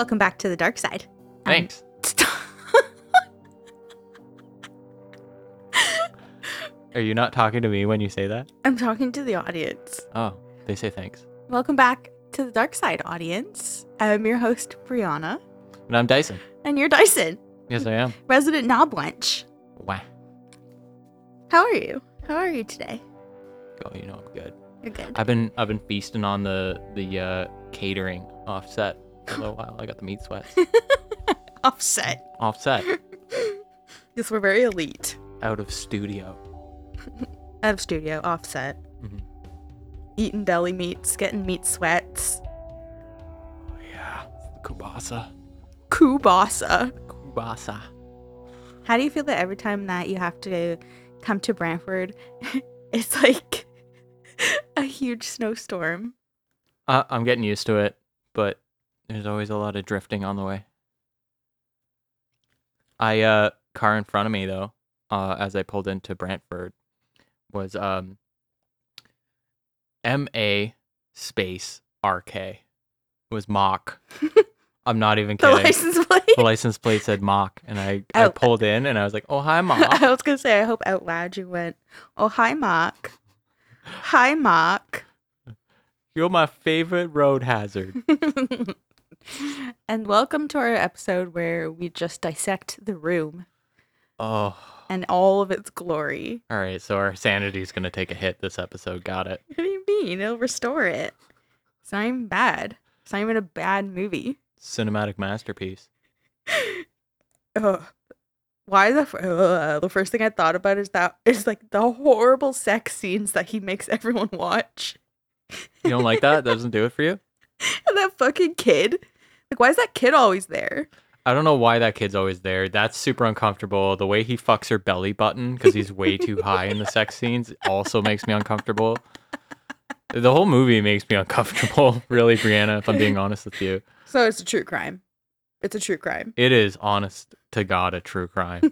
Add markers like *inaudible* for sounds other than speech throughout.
Welcome back to the dark side. Um, Thanks. *laughs* Are you not talking to me when you say that? I'm talking to the audience. Oh, they say thanks. Welcome back to the dark side, audience. I'm your host, Brianna, And I'm Dyson. and you're Dyson, Yes, I am. resident knob wench. Wow. How are you? How are you today? Oh, you know I'm good. You're good. I've been I've been feasting on the the uh, catering offset a little while. I got the meat sweats. *laughs* Offset. offset *laughs* Yes, we're very elite. out of studio. *laughs* Out of studio, offset. Mhm. Eating deli meats, getting meat sweats. Oh, yeah. Kubasa. Kubasa. Kubasa. How do you feel that every time that you have to come to Brantford, it's like a huge snowstorm? Uh, I'm getting used to it, but there's always a lot of drifting on the way. I uh car in front of me though, uh as I pulled into Brantford was um M A space R K It was mock. *laughs* I'm not even kidding. The license plate. the license plate said mock and I, I pulled in and I was like, "Oh, hi *laughs* mock." I was gonna say, I hope out loud you went, "Oh hi, mock." Hi, mock. You're my favorite road hazard. *laughs* and welcome to our episode where we just dissect the room Oh. and all of its glory. All right, so our sanity's going to take a hit this episode. Got it. What do you mean? It'll restore it. It's not even bad. It's not even a bad movie. Cinematic masterpiece. *laughs* Ugh. Why the f- ugh, the first thing I thought about is that is like the horrible sex scenes that he makes *laughs* everyone watch. You don't like that? that? Doesn't do it for you? *laughs* And that fucking kid. Like, why is that kid always there? I don't know why that kid's always there. That's super uncomfortable. The way he fucks her belly button because he's way too *laughs* high in the sex scenes also makes me uncomfortable. The whole movie makes me uncomfortable, *laughs* really, Brianna, if I'm being honest with you. So it's a true crime. It's a true crime. It is honest to God a true crime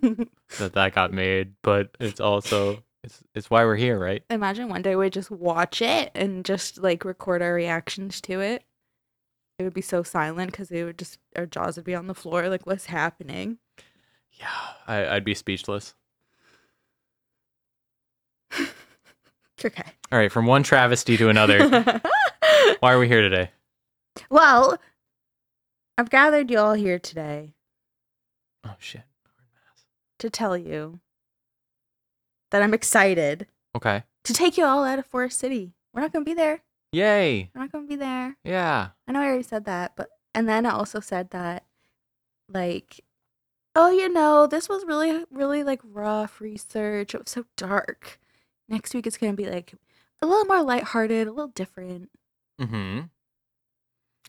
that that got made, but it's also it's it's why we're here, right? Imagine one day we just watch it and just like record our reactions to it. It would be so silent because they would just our jaws would be on the floor. Like, what's happening? Yeah, I, I'd be speechless. *laughs* Okay. All right, from one travesty to another. *laughs* why are we here today? well, I've gathered you all here today Oh shit. to tell you that I'm excited Okay. to take you all out of Forest City. We're not gonna be there. Yay. We're not gonna be there. Yeah. I know I already said that, but and then I also said that, like, oh, you know, this was really, really like rough research. It was so dark. Next week it's gonna be like a little more lighthearted, a little different. Mm-hmm.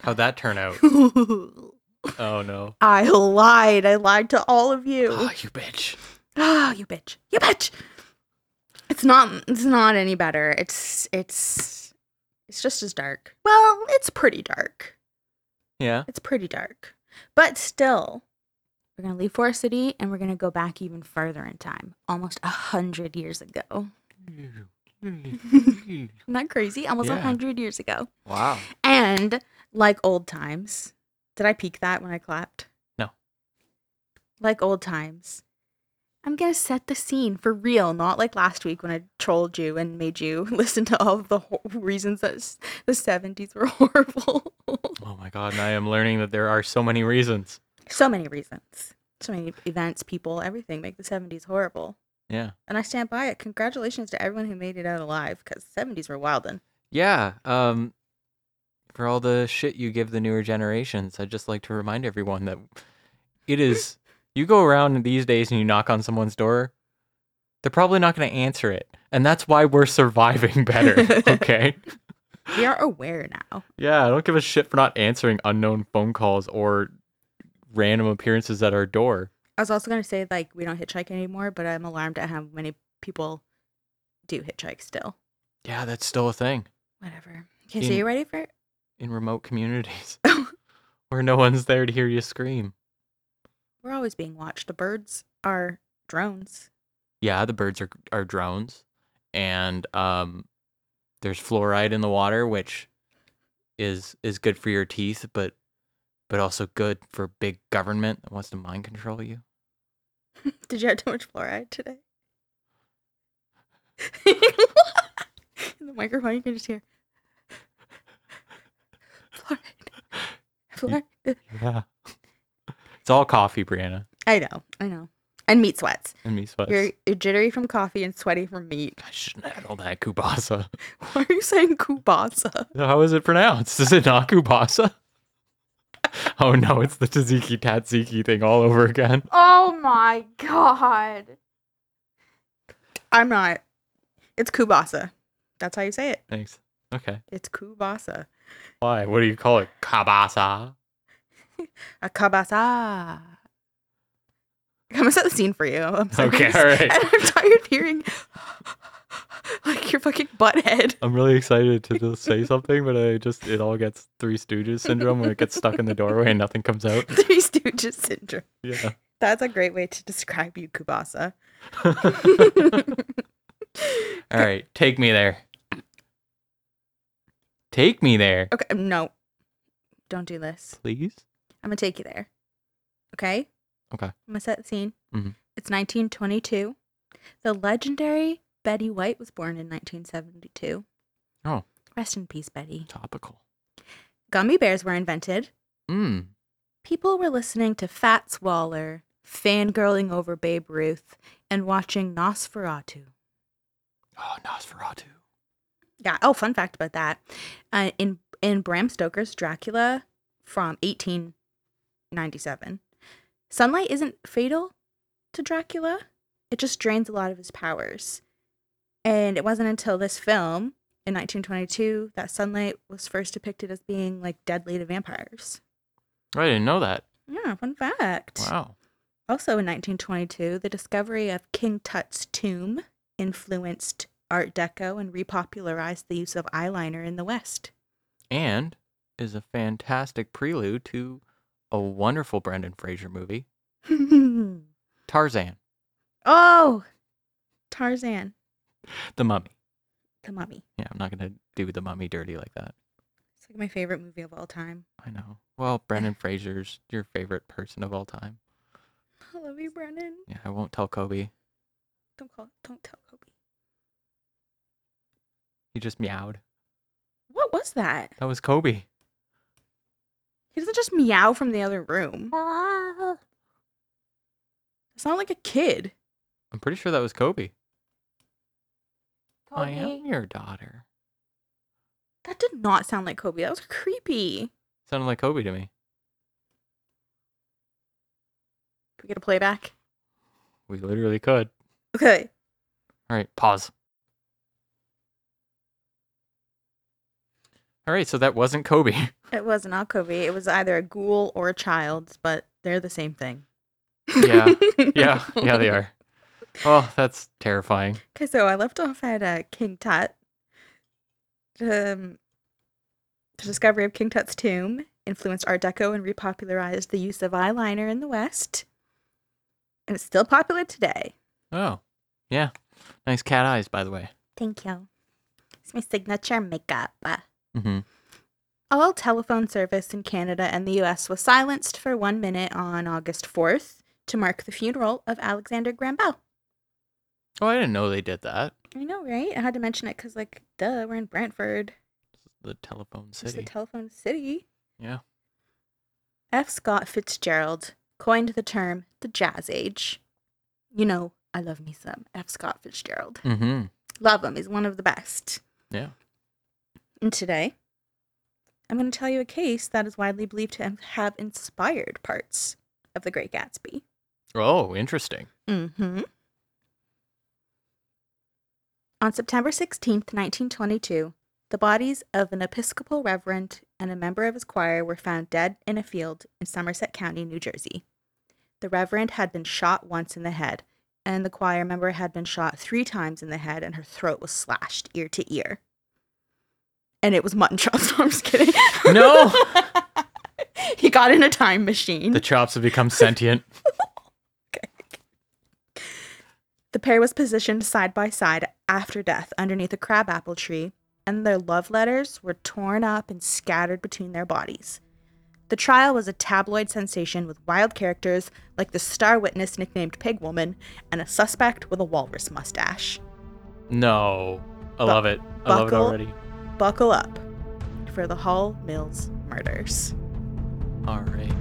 How'd that turn out? *laughs* Oh no. I lied. I lied to all of you. Oh, you bitch. Ah, *gasps* you bitch. You bitch. It's not. It's not any better. It's. It's. It's just as dark. Well, it's pretty dark. Yeah. It's pretty dark. But still, we're going to leave Forest City and we're going to go back even further in time, almost a hundred years ago. *laughs* Isn't that crazy? Almost a Yeah. hundred years ago. wow. And like old times, did I peek that when I clapped? No. Like old times. I'm going to set the scene for real, not like last week when I trolled you and made you *laughs* listen to all of the ho- reasons that s- the 70s were *laughs* horrible. Oh my god, and I am learning that there are so many reasons. so many reasons. So many events, people, everything make the 70s horrible. Yeah. And I stand by it. Congratulations to everyone who made it out alive because 70s were wild then. Yeah. Um for all the shit you give the newer generations, I'd just like to remind everyone that it is you go around these days and you knock on someone's door, they're probably not gonna answer it. And that's why we're surviving better. *laughs* Okay. We are aware now. Yeah, I don't give a shit for not answering unknown phone calls or random appearances at our door. I was also going to say, like, we don't hitchhike anymore, but I'm alarmed at how many people do hitchhike still. Yeah, that's still a thing Whatever. Okay, so In- you ready for it? in remote communities *laughs* where no one's there to hear you scream. We're always being watched. The birds are drones. Yeah, the birds are are drones, and um, there's fluoride in the water, which is is good for your teeth, but but also good for big government that wants to mind control you. *laughs* Did you have too much fluoride today? *laughs* In the microphone, you can just hear *laughs* fluoride. Fluoride. Yeah. It's all coffee, Brianna, I know, I know. And meat sweats. and meat sweats. You're, you're jittery from coffee and sweaty from meat. I shouldn't have had all that kubasa. *laughs* Why are you saying kubasa? How is it pronounced? Is it not kubasa? *laughs* oh no, it's the tzatziki tatziki thing all over again. Oh my god. I'm not. It's kubasa. That's how you say it. Thanks. Okay. It's kubasa. Why? What do you call it? Kabasa. *laughs* A kabasa. I'm gonna set the scene for you. I'm sorry. Okay, *laughs* all right. And I'm tired of hearing *laughs* like your fucking butt head. I'm really excited to just say something, but I just it all gets Three Stooges syndrome when it gets stuck in the doorway and nothing comes out. Three Stooges syndrome. Yeah. That's a great way to describe you, Kubasa. all right, take me there. Take me there, Okay, no. Don't do this. please. I'm gonna take you there. Okay? Okay. I'm gonna set the scene. Mhm. It's 1922. The legendary Betty White was born in 1972. Oh. Rest in peace, Betty. Topical. Gummy bears were invented. Mmm. People were listening to Fats Waller, fangirling over Babe Ruth, and watching Nosferatu. Oh, Nosferatu. Yeah. Oh, fun fact about that. Uh, in in Bram Stoker's Dracula from 1897, sunlight isn't fatal to Dracula. It just drains a lot of his powers. And it wasn't until this film in 1922 that sunlight was first depicted as being like deadly to vampires. I didn't know that. Yeah, fun fact. Wow. Also in 1922, the discovery of King Tut's tomb influenced Art Deco and repopularized the use of eyeliner in the West. And is a fantastic prelude to a wonderful Brendan Fraser movie, *laughs* Tarzan, oh, Tarzan, The Mummy. the mummy. Yeah, I'm not gonna do the Mummy dirty like that. It's like my favorite movie of all time. I know. Well, Brendan *laughs* Fraser's your favorite person of all time. I love you, Brendan. Yeah, I won't tell Kobe. Don't call. Don't tell Kobe. He just meowed. What was that? That was Kobe. He doesn't just meow from the other room. Ah. It's not like a kid. I'm pretty sure that was Kobe. I am your daughter. That did not sound like Kobe. That was creepy. Sounded like Kobe to me. Can we get a playback? We literally could. Okay. All right, pause. All right, so that wasn't Kobe. *laughs* It was not Kobe. It was either a ghoul or a child, but they're the same thing. Yeah. *laughs* yeah, yeah, they are. Oh, that's terrifying. Okay, so I left off at uh, King Tut. Um, the discovery of King Tut's tomb influenced Art Deco and repopularized the use of eyeliner in the West. And it's still popular today. Oh, yeah. Nice cat eyes, by the way. Thank you. It's my signature makeup. Mm-hmm. All telephone service in Canada and the US was silenced for one minute on August 4th to mark the funeral of Alexander Graham Bell. Oh, I didn't know they did that. I know, right? I had to mention it because, like, duh, we're in Brantford. The telephone city. It's the telephone city. yeah. F. Scott Fitzgerald coined the term the Jazz Age. You know, I love me some F. Scott Fitzgerald. Mm-hmm. Love him. He's one of the best. Yeah. And today, I'm going to tell you a case that is widely believed to have inspired parts of The Great Gatsby. Oh, interesting. Mm-hmm. On September 16th, 1922, the bodies of an Episcopal reverend and a member of his choir were found dead in a field in Somerset County, New Jersey. The reverend had been shot once in the head, and the choir member had been shot three times in the head, and her throat was slashed ear to ear. And it was mutton chops. *laughs* No, I'm just kidding. No! *laughs* he got in a time machine. The chops have become sentient. *laughs* The pair was positioned side by side after death underneath a crabapple tree, and their love letters were torn up and scattered between their bodies. The trial was a tabloid sensation with wild characters like the star witness nicknamed Pig Woman and a suspect with a walrus mustache. No. I Bu- love it. I love it already. Buckle up for the Hall Mills murders. All right.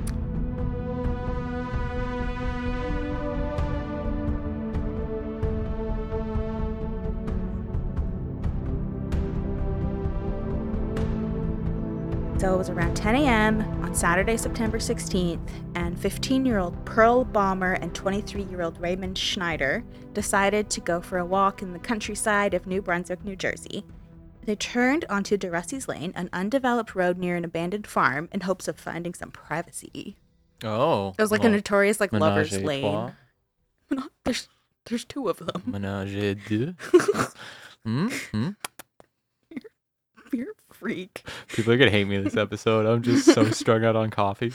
So it was around 10 a.m. on Saturday, September 16th, and 15 year old Pearl Bahmer and 23 year old Raymond Schneider decided to go for a walk in the countryside of New Brunswick, New Jersey. They turned onto DeRussey's Lane, an undeveloped road near an abandoned farm, in hopes of finding some privacy. Oh. It was like a notorious like menage lover's lane. trois. There's there's two of them. Menage a deux. *laughs* Hmm? Hmm? You're a freak. People are gonna hate me this episode. I'm just so *laughs* strung out on coffee.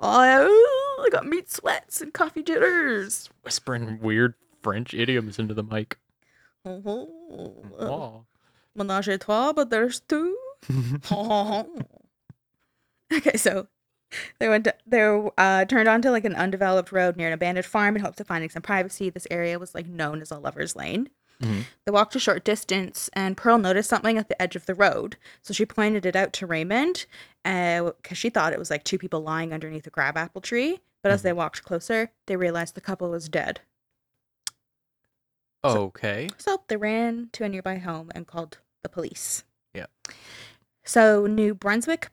oh, I got meat sweats and coffee jitters. Whispering weird French idioms into the mic. Oh, Oh. menage a trois, but there's two. *laughs* okay, so they went. To, they uh, turned onto like an undeveloped road near an abandoned farm in hopes of finding some privacy. This area was like known as a lover's lane. Mhm. They walked a short distance, and Pearl noticed something at the edge of the road. So she pointed it out to Raymond, uh because she thought it was like two people lying underneath a crabapple tree. But as they walked closer, they realized the couple was dead. Okay. So they ran to a nearby home and called the police. Yeah. So New Brunswick,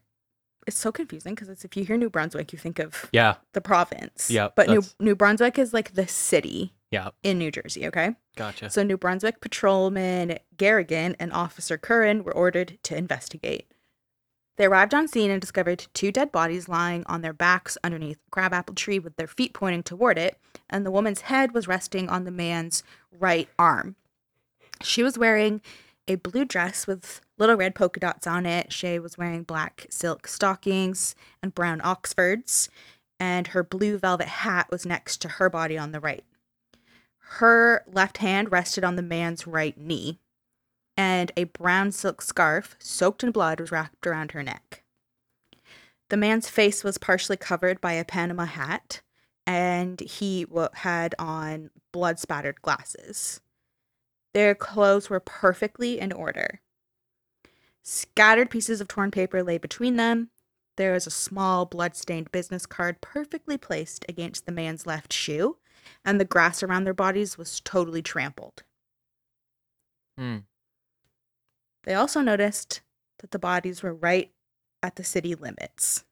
it's so confusing because it's if you hear New Brunswick, you think of Yeah. the province. Yeah, But New that's- New Brunswick is like the city Yeah. in New Jersey. Okay. Gotcha. So New Brunswick patrolman Garrigan and Officer Curran were ordered to investigate. They arrived on scene and discovered two dead bodies lying on their backs underneath a crabapple tree with their feet pointing toward it, and the woman's head was resting on the man's right arm. She was wearing a blue dress with little red polka dots on it. She was wearing black silk stockings and brown oxfords, and her blue velvet hat was next to her body on the right. Her left hand rested on the man's right knee, and a brown silk scarf soaked in blood was wrapped around her neck. The man's face was partially covered by a Panama hat, and he had on blood spattered glasses. Their clothes were perfectly in order. Scattered pieces of torn paper lay between them. There was a small blood-stained business card perfectly placed against the man's left shoe, and the grass around their bodies was totally trampled. Hmm. They also noticed that the bodies were right at the city limits.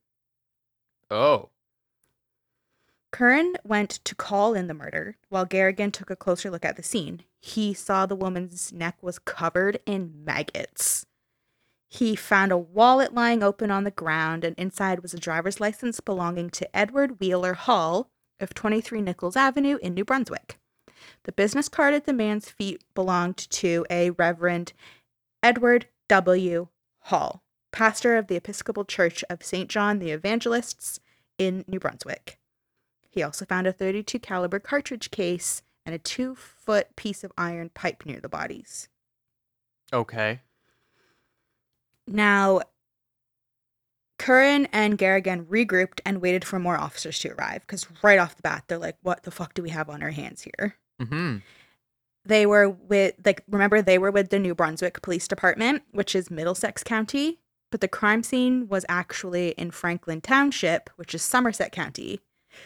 Oh. Curran went to call in the murder while Garrigan took a closer look at the scene. He saw the woman's neck was covered in maggots. He found a wallet lying open on the ground, and inside was a driver's license belonging to Edward Wheeler Hall of 23 Nichols Avenue in New Brunswick. The business card at the man's feet belonged to a Reverend Edward W. Hall, pastor of the Episcopal Church of St. John the Evangelists in New Brunswick. He also found a 32 caliber cartridge case and a 2-foot piece of iron pipe near the bodies. Okay. Now, Curran and Garrigan regrouped and waited for more officers to arrive because right off the bat, they're like, what the fuck do we have on our hands here? Mm-hmm. They were with, like, remember, they were with the New Brunswick Police Department, which is Middlesex County, but the crime scene was actually in Franklin Township, which is Somerset County.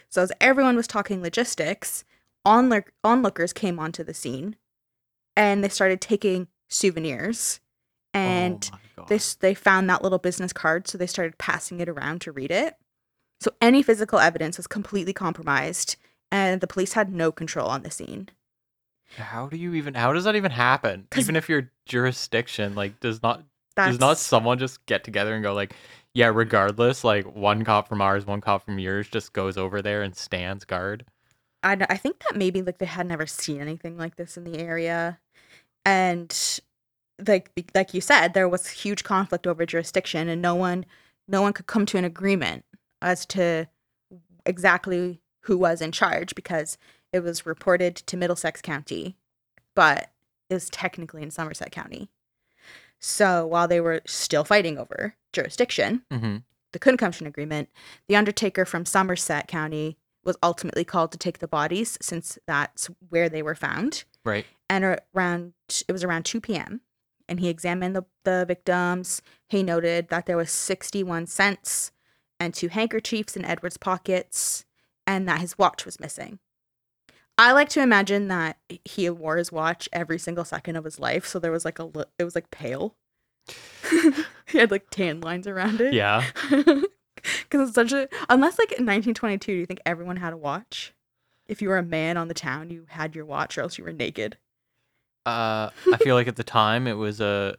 So, as everyone was talking logistics, onlook- onlookers came onto the scene and they started taking souvenirs. And oh they they found that little business card, so they started passing it around to read it. So any physical evidence was completely compromised, and the police had no control on the scene. How do you even? How does that even happen? Even if your jurisdiction like does not does not someone just get together and go like, yeah, regardless, like one cop from ours, one cop from yours, just goes over there and stands guard. I, I think that maybe like they had never seen anything like this in the area, and like like you said, there was huge conflict over jurisdiction, and no one no one could come to an agreement as to exactly who was in charge because it was reported to Middlesex County, but it was technically in Somerset County. So while they were still fighting over jurisdiction, Mm-hmm. they couldn't come to an agreement. The undertaker from Somerset County was ultimately called to take the bodies since that's where they were found. Right. And around it was around 2 p.m. and he examined the, the victims. He noted that there was 61 cents and two handkerchiefs in Edward's pockets and that his watch was missing. I like to imagine that he wore his watch every single second of his life, so there was like a li- it was like pale. *laughs* he had like tan lines around it. Yeah. *laughs* Because it's such a unless like in 1922, do you think everyone had a watch? If you were a man on the town, you had your watch, or else you were naked. Uh, I feel like at the time it was a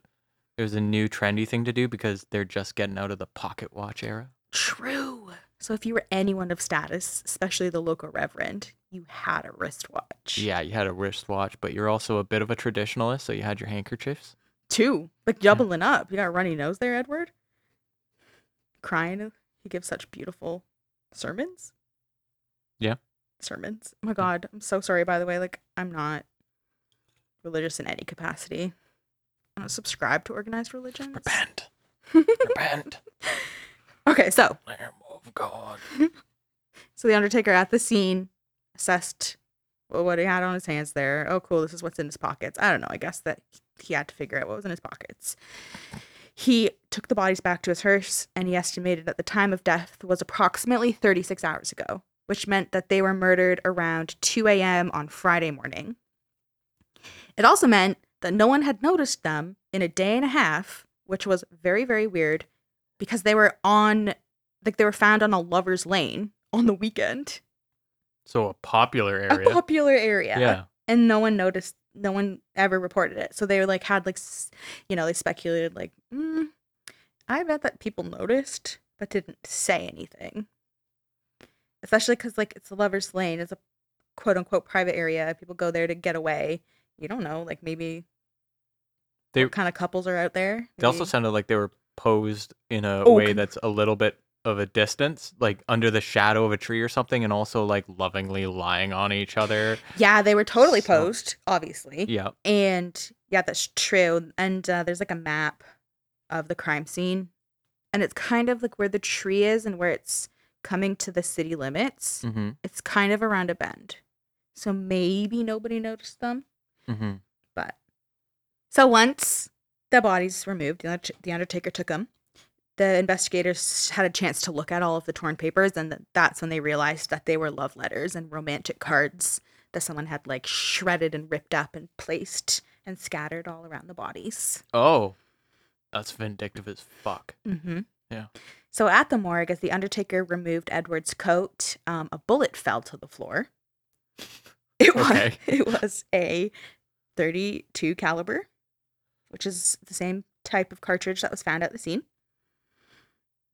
it was a new trendy thing to do because they're just getting out of the pocket watch era. True. So if you were anyone of status, especially the local reverend, you had a wristwatch. Yeah, you had a wristwatch, but you're also a bit of a traditionalist, so you had your handkerchiefs. Two. Like doubling up. You got a runny nose there, Edward? Crying. He gives such beautiful sermons. Yeah. Sermons. Oh my god. I'm so sorry, by the way. Like, I'm not religious in any capacity. I don't subscribe to organized religion. Repent. *laughs* Repent. Okay, so Lamb of God. So the Undertaker at the scene assessed what he had on his hands there. Oh, cool. This is what's in his pockets. I don't know. I guess that he had to figure out what was in his pockets. He took the bodies back to his hearse and he estimated that the time of death was approximately 36 hours ago, which meant that they were murdered around 2 a.m. on Friday morning. It also meant that no one had noticed them in a day and a half, which was very, very weird because they were on, like, they were found on a lover's lane on the weekend So a popular area. a popular area. yeah. And no one noticed. No one ever reported it. So they were like had like, you know, they speculated like, mm, I bet that people noticed but didn't say anything. Especially because like it's a lovers' lane. It's a quote unquote private area. People go there to get away. You don't know. Like maybe They- what kind of couples are out there. They also sounded like they were posed in a Oh, way that's a little bit of a distance, like under the shadow of a tree or something, and also like lovingly lying on each other. yeah, they were totally So- posed, obviously. Yeah. And yeah, that's true. And uh, there's like a map of the crime scene. And it's kind of like where the tree is and where it's coming to the city limits. Mm-hmm. It's kind of around a bend. So maybe nobody noticed them. Mm-hmm. But so once the bodies were moved, the Undertaker took them. The investigators had a chance to look at all of the torn papers, and that's when they realized that they were love letters and romantic cards that someone had like shredded and ripped up and placed and scattered all around the bodies. Oh, that's vindictive as fuck. Mm-hmm. Yeah. So at the morgue, as the Undertaker removed Edward's coat, um, a bullet fell to the floor. It was Okay. *laughs* it was a 32 caliber, which is the same type of cartridge that was found at the scene.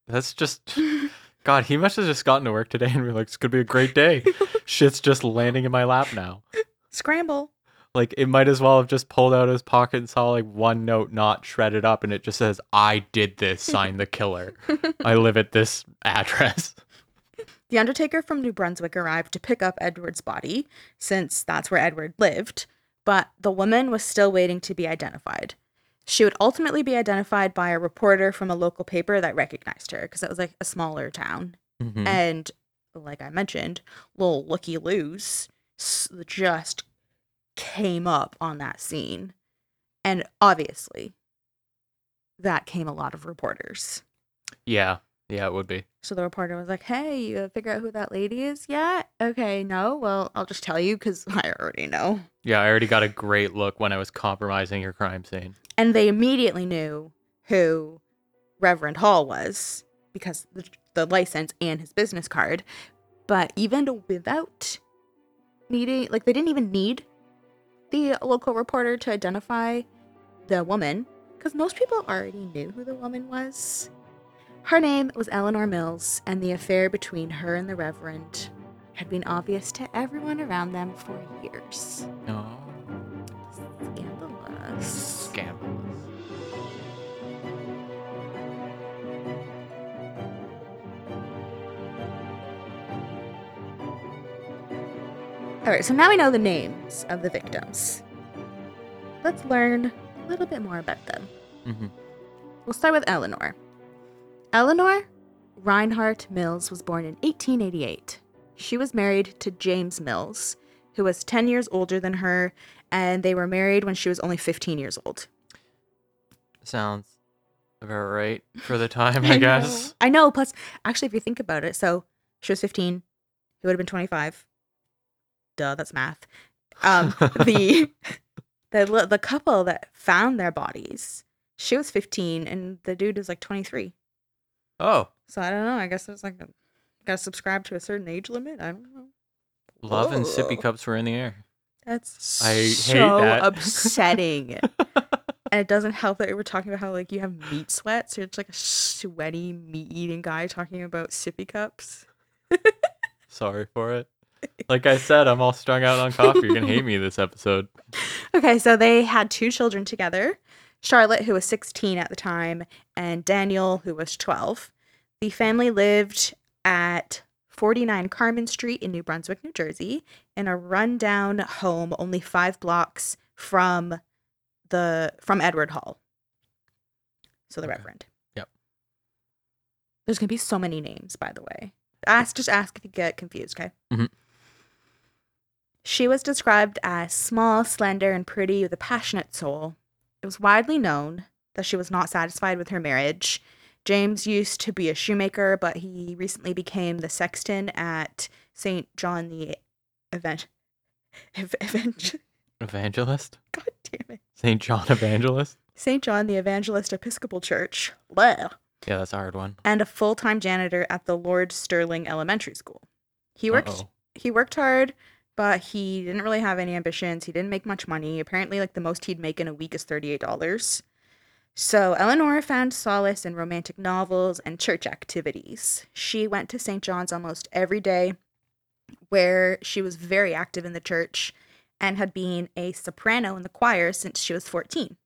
That's just *laughs* God. He must have just gotten to work today and realized it's gonna be a great day. *laughs* Shit's just landing in my lap now. Scramble. Like it might as well have just pulled out his pocket and saw like one note not shredded up, and it just says, "I did this. Sign the killer. *laughs* I live at this address." The Undertaker from New Brunswick arrived to pick up Edward's body, since that's where Edward lived, but the woman was still waiting to be identified. She would ultimately be identified by a reporter from a local paper that recognized her, because it was like a smaller town. Mhm. And like I mentioned, little Looky Loose just came up on that scene. And obviously, that came a lot of reporters. Yeah, yeah, it would be. So the reporter was like, "Hey, you figure out who that lady is yet? Okay, no. Well, I'll just tell you because *laughs* I already know." Yeah, I already got a great look when I was compromising your crime scene. And they immediately knew who Reverend Hall was because the, the license and his business card. But even without needing, like, they didn't even need the local reporter to identify the woman because most people already knew who the woman was. Her name was Eleanor Mills, and the affair between her and the Reverend had been obvious to everyone around them for years. Oh, Scandalous. All right, so now we know the names of the victims. Let's learn a little bit more about them. hmm We'll start with Eleanor. Eleanor Reinhardt Mills was born in 1888. She was married to James Mills, who was 10 years older than her, and they were married when she was only 15 years old. Sounds about right for the *laughs* time, I, know. guess. I know. Plus, actually, if you think about it, so she was 15. He would have been 25. Duh, that's math. Um, *laughs* the the the couple that found their bodies, she was 15, and the dude was like 23. Oh, So I don't know. I guess there's like gotta subscribe to a certain age limit. I don't know. love and sippy cups were in the air. That's I hate so that. upsetting. *laughs* and it doesn't help that we were talking about how like you have meat sweats. so it's like a sweaty meat eating guy talking about sippy cups. *laughs* Sorry for it. Like I said, I'm all strung out on coffee. You're gonna hate me this episode. *laughs* Okay, so they had two children together Charlotte, who was 16 at the time, and Daniel, who was 12. The family lived at 49 Carman Street in New Brunswick, New Jersey, in a rundown home only five blocks from the from Edward Hall. So the Okay. Reverend. Yep. There's gonna be so many names, by the way. Ask just ask if you get confused, okay? Mhm. She was described as small, slender, and pretty with a passionate soul. It was widely known that she was not satisfied with her marriage. James used to be a shoemaker, but he recently became the sexton at St. John the Event. Ev- Event- Evangelist? God damn it. St. John Evangelist? St. John the Evangelist Episcopal Church. Blah. Yeah, that's a hard one. And a full-time janitor at the Lord Stirling Elementary School. He worked Uh-oh. he worked hard, but he didn't really have any ambitions. He didn't make much money. Apparently, like the most he'd make in a week is $38. So Eleanor found solace in romantic novels and church activities. She went to St. John's almost every day, where she was very active in the church and had been a soprano in the choir since she was 14.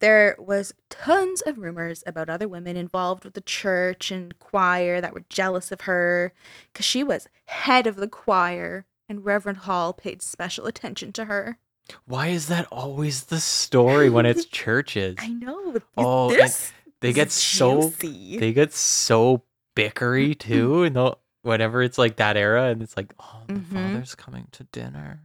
There was tons of rumors about other women involved with the church and choir that were jealous of her because she was head of the choir and Reverend Hall paid special attention to her. Why is that always the story when it's *laughs* churches? I know. Oh, this They get so juicy. they get so bickery too, and they'll whenever it's like that era, and it's like, oh, the Mhm. father's coming to dinner.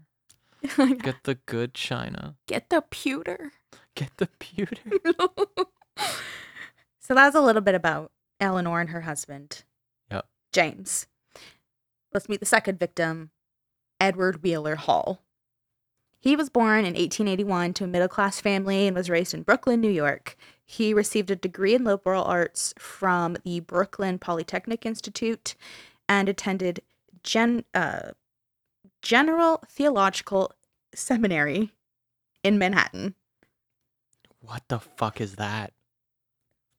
*laughs* Get the good china. Get the pewter. Get the pewter. *laughs* so that's a little bit about Eleanor and her husband, Yep. James. Let's meet the second victim, Edward Wheeler Hall. He was born in 1881 to a middle class family and was raised in Brooklyn, New York. He received a degree in liberal arts from the Brooklyn Polytechnic Institute and attended Gen, uh, General Theological Seminary in Manhattan What the fuck is that?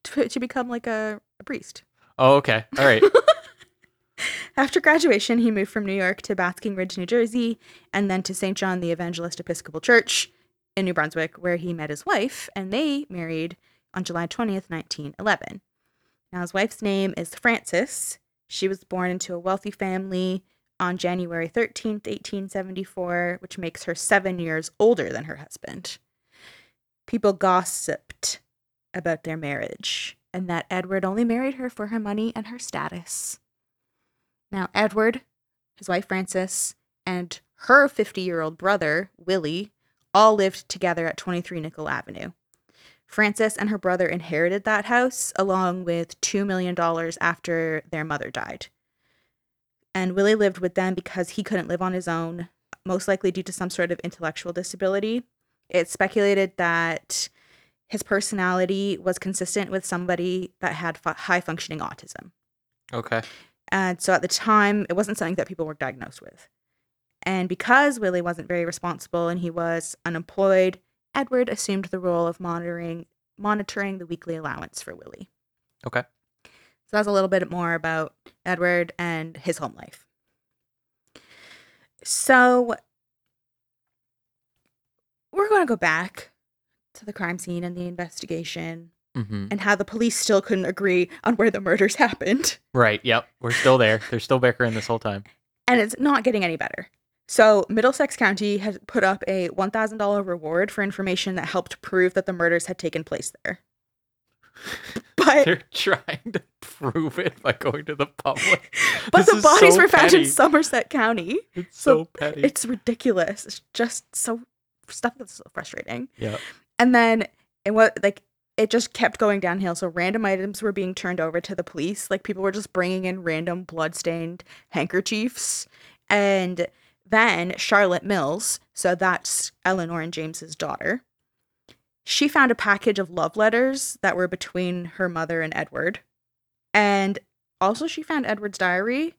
to, to become like a, a priest. Oh, okay. All right. *laughs* After graduation, he moved from New York to Basking Ridge, New Jersey, and then to St. John the Evangelist Episcopal Church in New Brunswick, where he met his wife, and they married on July 20th, 1911. Now, his wife's name is Frances. She was born into a wealthy family on January 13th, 1874, which makes her seven years older than her husband. People gossiped about their marriage and that Edward only married her for her money and her status. Now, Edward, his wife Frances, and her 50 year old brother, Willie, all lived together at 23 Nickel Avenue. Frances and her brother inherited that house along with $2 million after their mother died. And Willie lived with them because he couldn't live on his own, most likely due to some sort of intellectual disability. It's speculated that his personality was consistent with somebody that had fu- high functioning autism. Okay. And so at the time, it wasn't something that people were diagnosed with. And because Willie wasn't very responsible and he was unemployed, Edward assumed the role of monitoring monitoring the weekly allowance for Willie. Okay. So that's a little bit more about Edward and his home life. So we're going to go back to the crime scene and the investigation Mm-hmm. and how the police still couldn't agree on where the murders *laughs* happened. Right. Yep. We're still there. They're still bickering this whole time. and it's not getting any better. So, Middlesex County has put up a $1,000 reward for information that helped prove that the murders had taken place there. *laughs* But They're trying to prove it by going to the public. *laughs* but This the bodies so were found in. Somerset County. It's so so petty. It's ridiculous. It's just so stuff that's so frustrating. yeah. And then it was like it just kept going downhill. So random items were being turned over to the police. Like people were just bringing in random bloodstained handkerchiefs. And then Charlotte Mills, so that's Eleanor and James's daughter, she found a package of love letters that were between her mother and Edward. And also she found Edward's diary.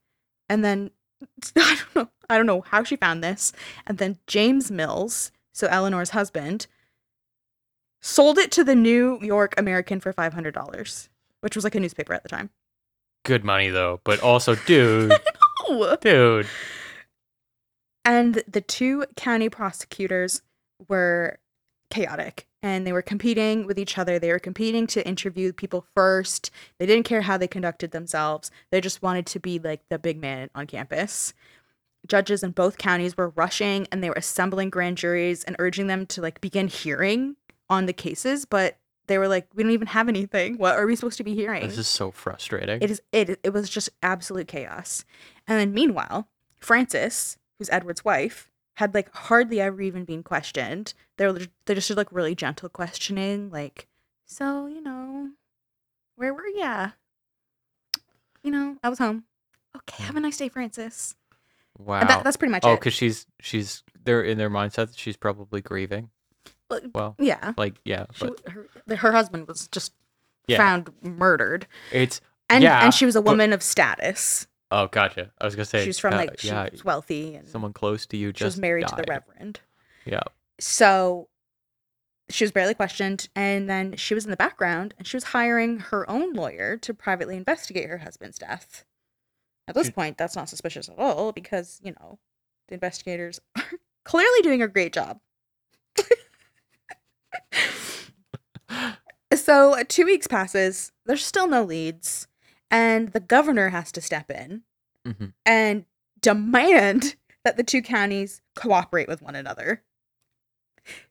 And then *laughs* I don't know, I don't know how she found this. And then James Mills, so Eleanor's husband, sold it to the New York American for $500, which was like a newspaper at the time. Good money though, but also, dude, *laughs* dude. And the two county prosecutors were chaotic and they were competing with each other. They were competing to interview people first. They didn't care how they conducted themselves. They just wanted to be like the big man on campus. Judges in both counties were rushing and they were assembling grand juries and urging them to like begin hearing on the cases, but they were like, we don't even have anything. What are we supposed to be hearing? This is so frustrating. It is it it was just absolute chaos. And then meanwhile, Frances, who's Edward's wife, had like hardly ever even been questioned. They were they just did like really gentle questioning, like, so you know, where were ya? You know, I was home. Okay, have a nice day, Frances. wow. And that, that's pretty much oh, it. because she's she's they're in their mindset that she's probably grieving. Well, yeah, like yeah, she, but her, her husband was just Yeah. found murdered, it's and Yeah, and she was a but- woman of status. oh gotcha. I was gonna say she's from uh, like she's yeah, wealthy and someone close to you she was just married to the reverend. Yeah. So she was barely questioned, and then she was in the background, and she was hiring her own lawyer to privately investigate her husband's death. At this She- point, that's not suspicious at all because you know the investigators *laughs* are clearly doing a great job. *laughs* so two weeks passes. There's still no leads, and the governor has to step in Mhm. and demand that the two counties cooperate with one another.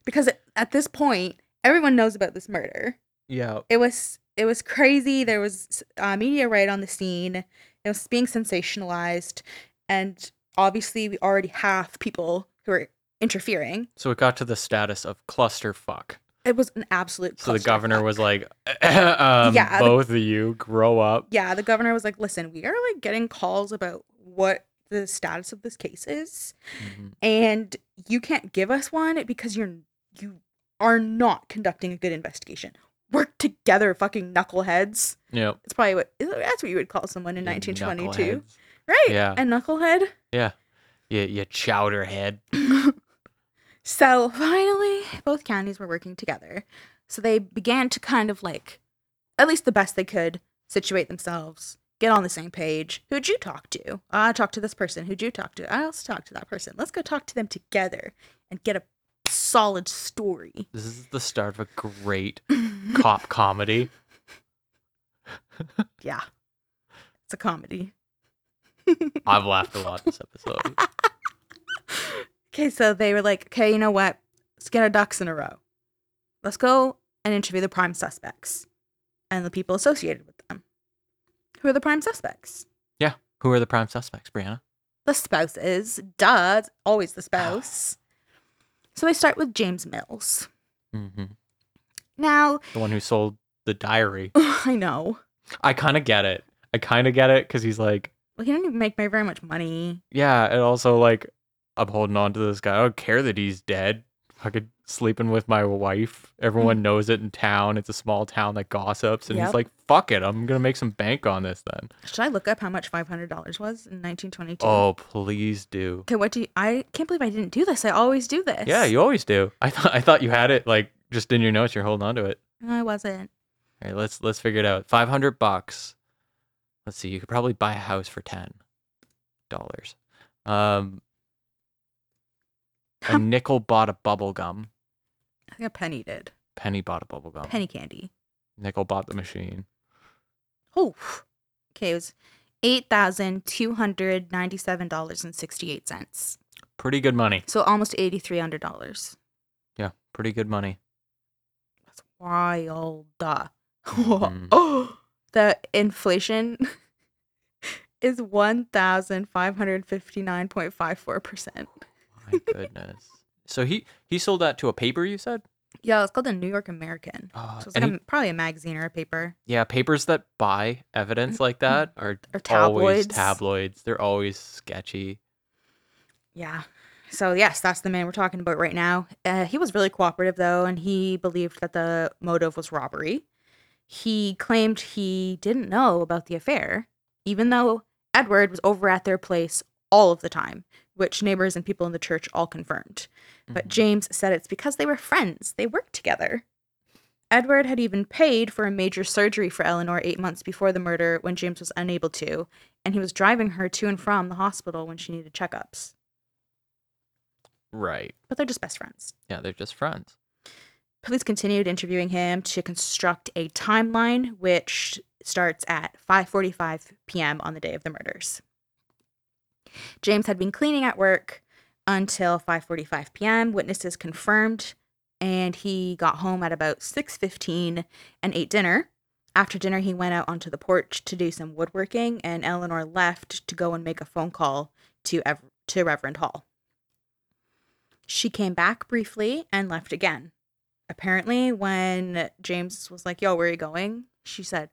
Because at- at this point, everyone knows about this murder. Yeah. It was it was crazy. There was uh, media right on the scene. It was being sensationalized, and obviously, we already have people who are interfering. So it got to the status of clusterfuck. It was an absolute. So the governor was like, *clears throat* um, Yeah, the- both of you grow up. yeah, the governor was like, listen, we are like getting calls about what the status of this case is. Mhm. And you can't give us one because you're you are not conducting a good investigation. Work together, fucking knuckleheads. Yep. It's probably what that's what you would call someone in You 1922. Right? Yeah. A knucklehead. Yeah. You, you chowderhead. *laughs* so finally, both counties were working together. So they began to kind of like, at least the best they could, situate themselves, get on the same page. Who'd you talk to? I talked to this person. Who'd you talk to? I also talked to that person. Let's go talk to them together and get a solid story. This is the start of a great *laughs* cop comedy. *laughs* yeah. It's a comedy. I've laughed a lot this episode. *laughs* Okay, so they were like, okay, you know what? Let's get our ducks in a row. Let's go and interview the prime suspects and the people associated with them. Who are the prime suspects? Yeah. Who are the prime suspects, Brianna? The spouses. Duh, it's always the spouse. so they start with James Mills. hmm Now, The one who sold the diary. *laughs* I know. I kind of get it. I kind of get it because he's like, Well, he didn't even make very much money. yeah, and also like, I'm holding on to this guy. I don't care that he's dead. Fucking sleeping with my wife. Everyone knows it in town. It's a small town that gossips, and Yep. he's like, fuck it. I'm gonna make some bank on this then. Should I look up how much $500 was in 1922? Oh, please do. Okay, what do you. I can't believe I didn't do this. I always do this. Yeah, you always do. I thought I thought you had it like just in your notes. You're holding on to it. No, I wasn't. All right, let's let's figure it out. Five hundred bucks. Let's see. You could probably buy a house for ten dollars. Um, a nickel bought a bubble gum. I think a penny did. Penny bought a bubble gum. Penny candy. Nickel bought the machine. Oh, okay. It was eight thousand two hundred ninety-seven dollars and sixty-eight cents. Pretty good money. So almost eighty-three hundred dollars. Yeah, pretty good money. That's wild. Duh. Mhm. oh, the inflation *laughs* is 1,559.54%. My goodness. So he he sold that to a paper. You said. Yeah, it's called the New York American. Uh, So it's like he- a, probably a magazine or a paper. yeah, papers that buy evidence like that are Or always tabloids. tabloids. They're always sketchy. Yeah. So yes, that's the man we're talking about right now. Uh, he was really cooperative though, and he believed that the motive was robbery. He claimed he didn't know about the affair, even though Edward was over at their place all of the time, which neighbors and people in the church all confirmed. But Mhm. James said it's because they were friends. They worked together. Edward had even paid for a major surgery for Eleanor eight months before the murder when James was unable to, and he was driving her to and from the hospital when she needed checkups. Right. But they're just best friends. Yeah, they're just friends. Police continued interviewing him to construct a timeline which starts at 5:45 p.m. on the day of the murders. James had been cleaning at work until 5:45 p.m. Witnesses confirmed and he got home at about 6:15 and ate dinner. After dinner he went out onto the porch to do some woodworking and Eleanor left to go and make a phone call to Ev- to Reverend Hall. She came back briefly and left again apparently when James was like, "Yo, where are you going?" She said,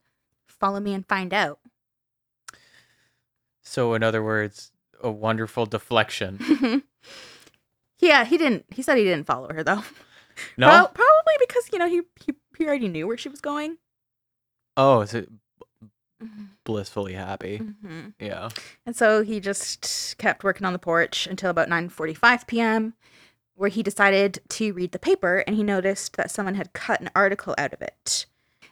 "Follow me and find out." So in other words, a wonderful deflection. *laughs* yeah, he didn't. He said he didn't follow her though. No. Prob- probably because you know he, he he already knew where she was going. oh, is it blissfully happy? hmm Yeah. And so he just kept working on the porch until about 9:45 p.m., where he decided to read the paper and he noticed that someone had cut an article out of it.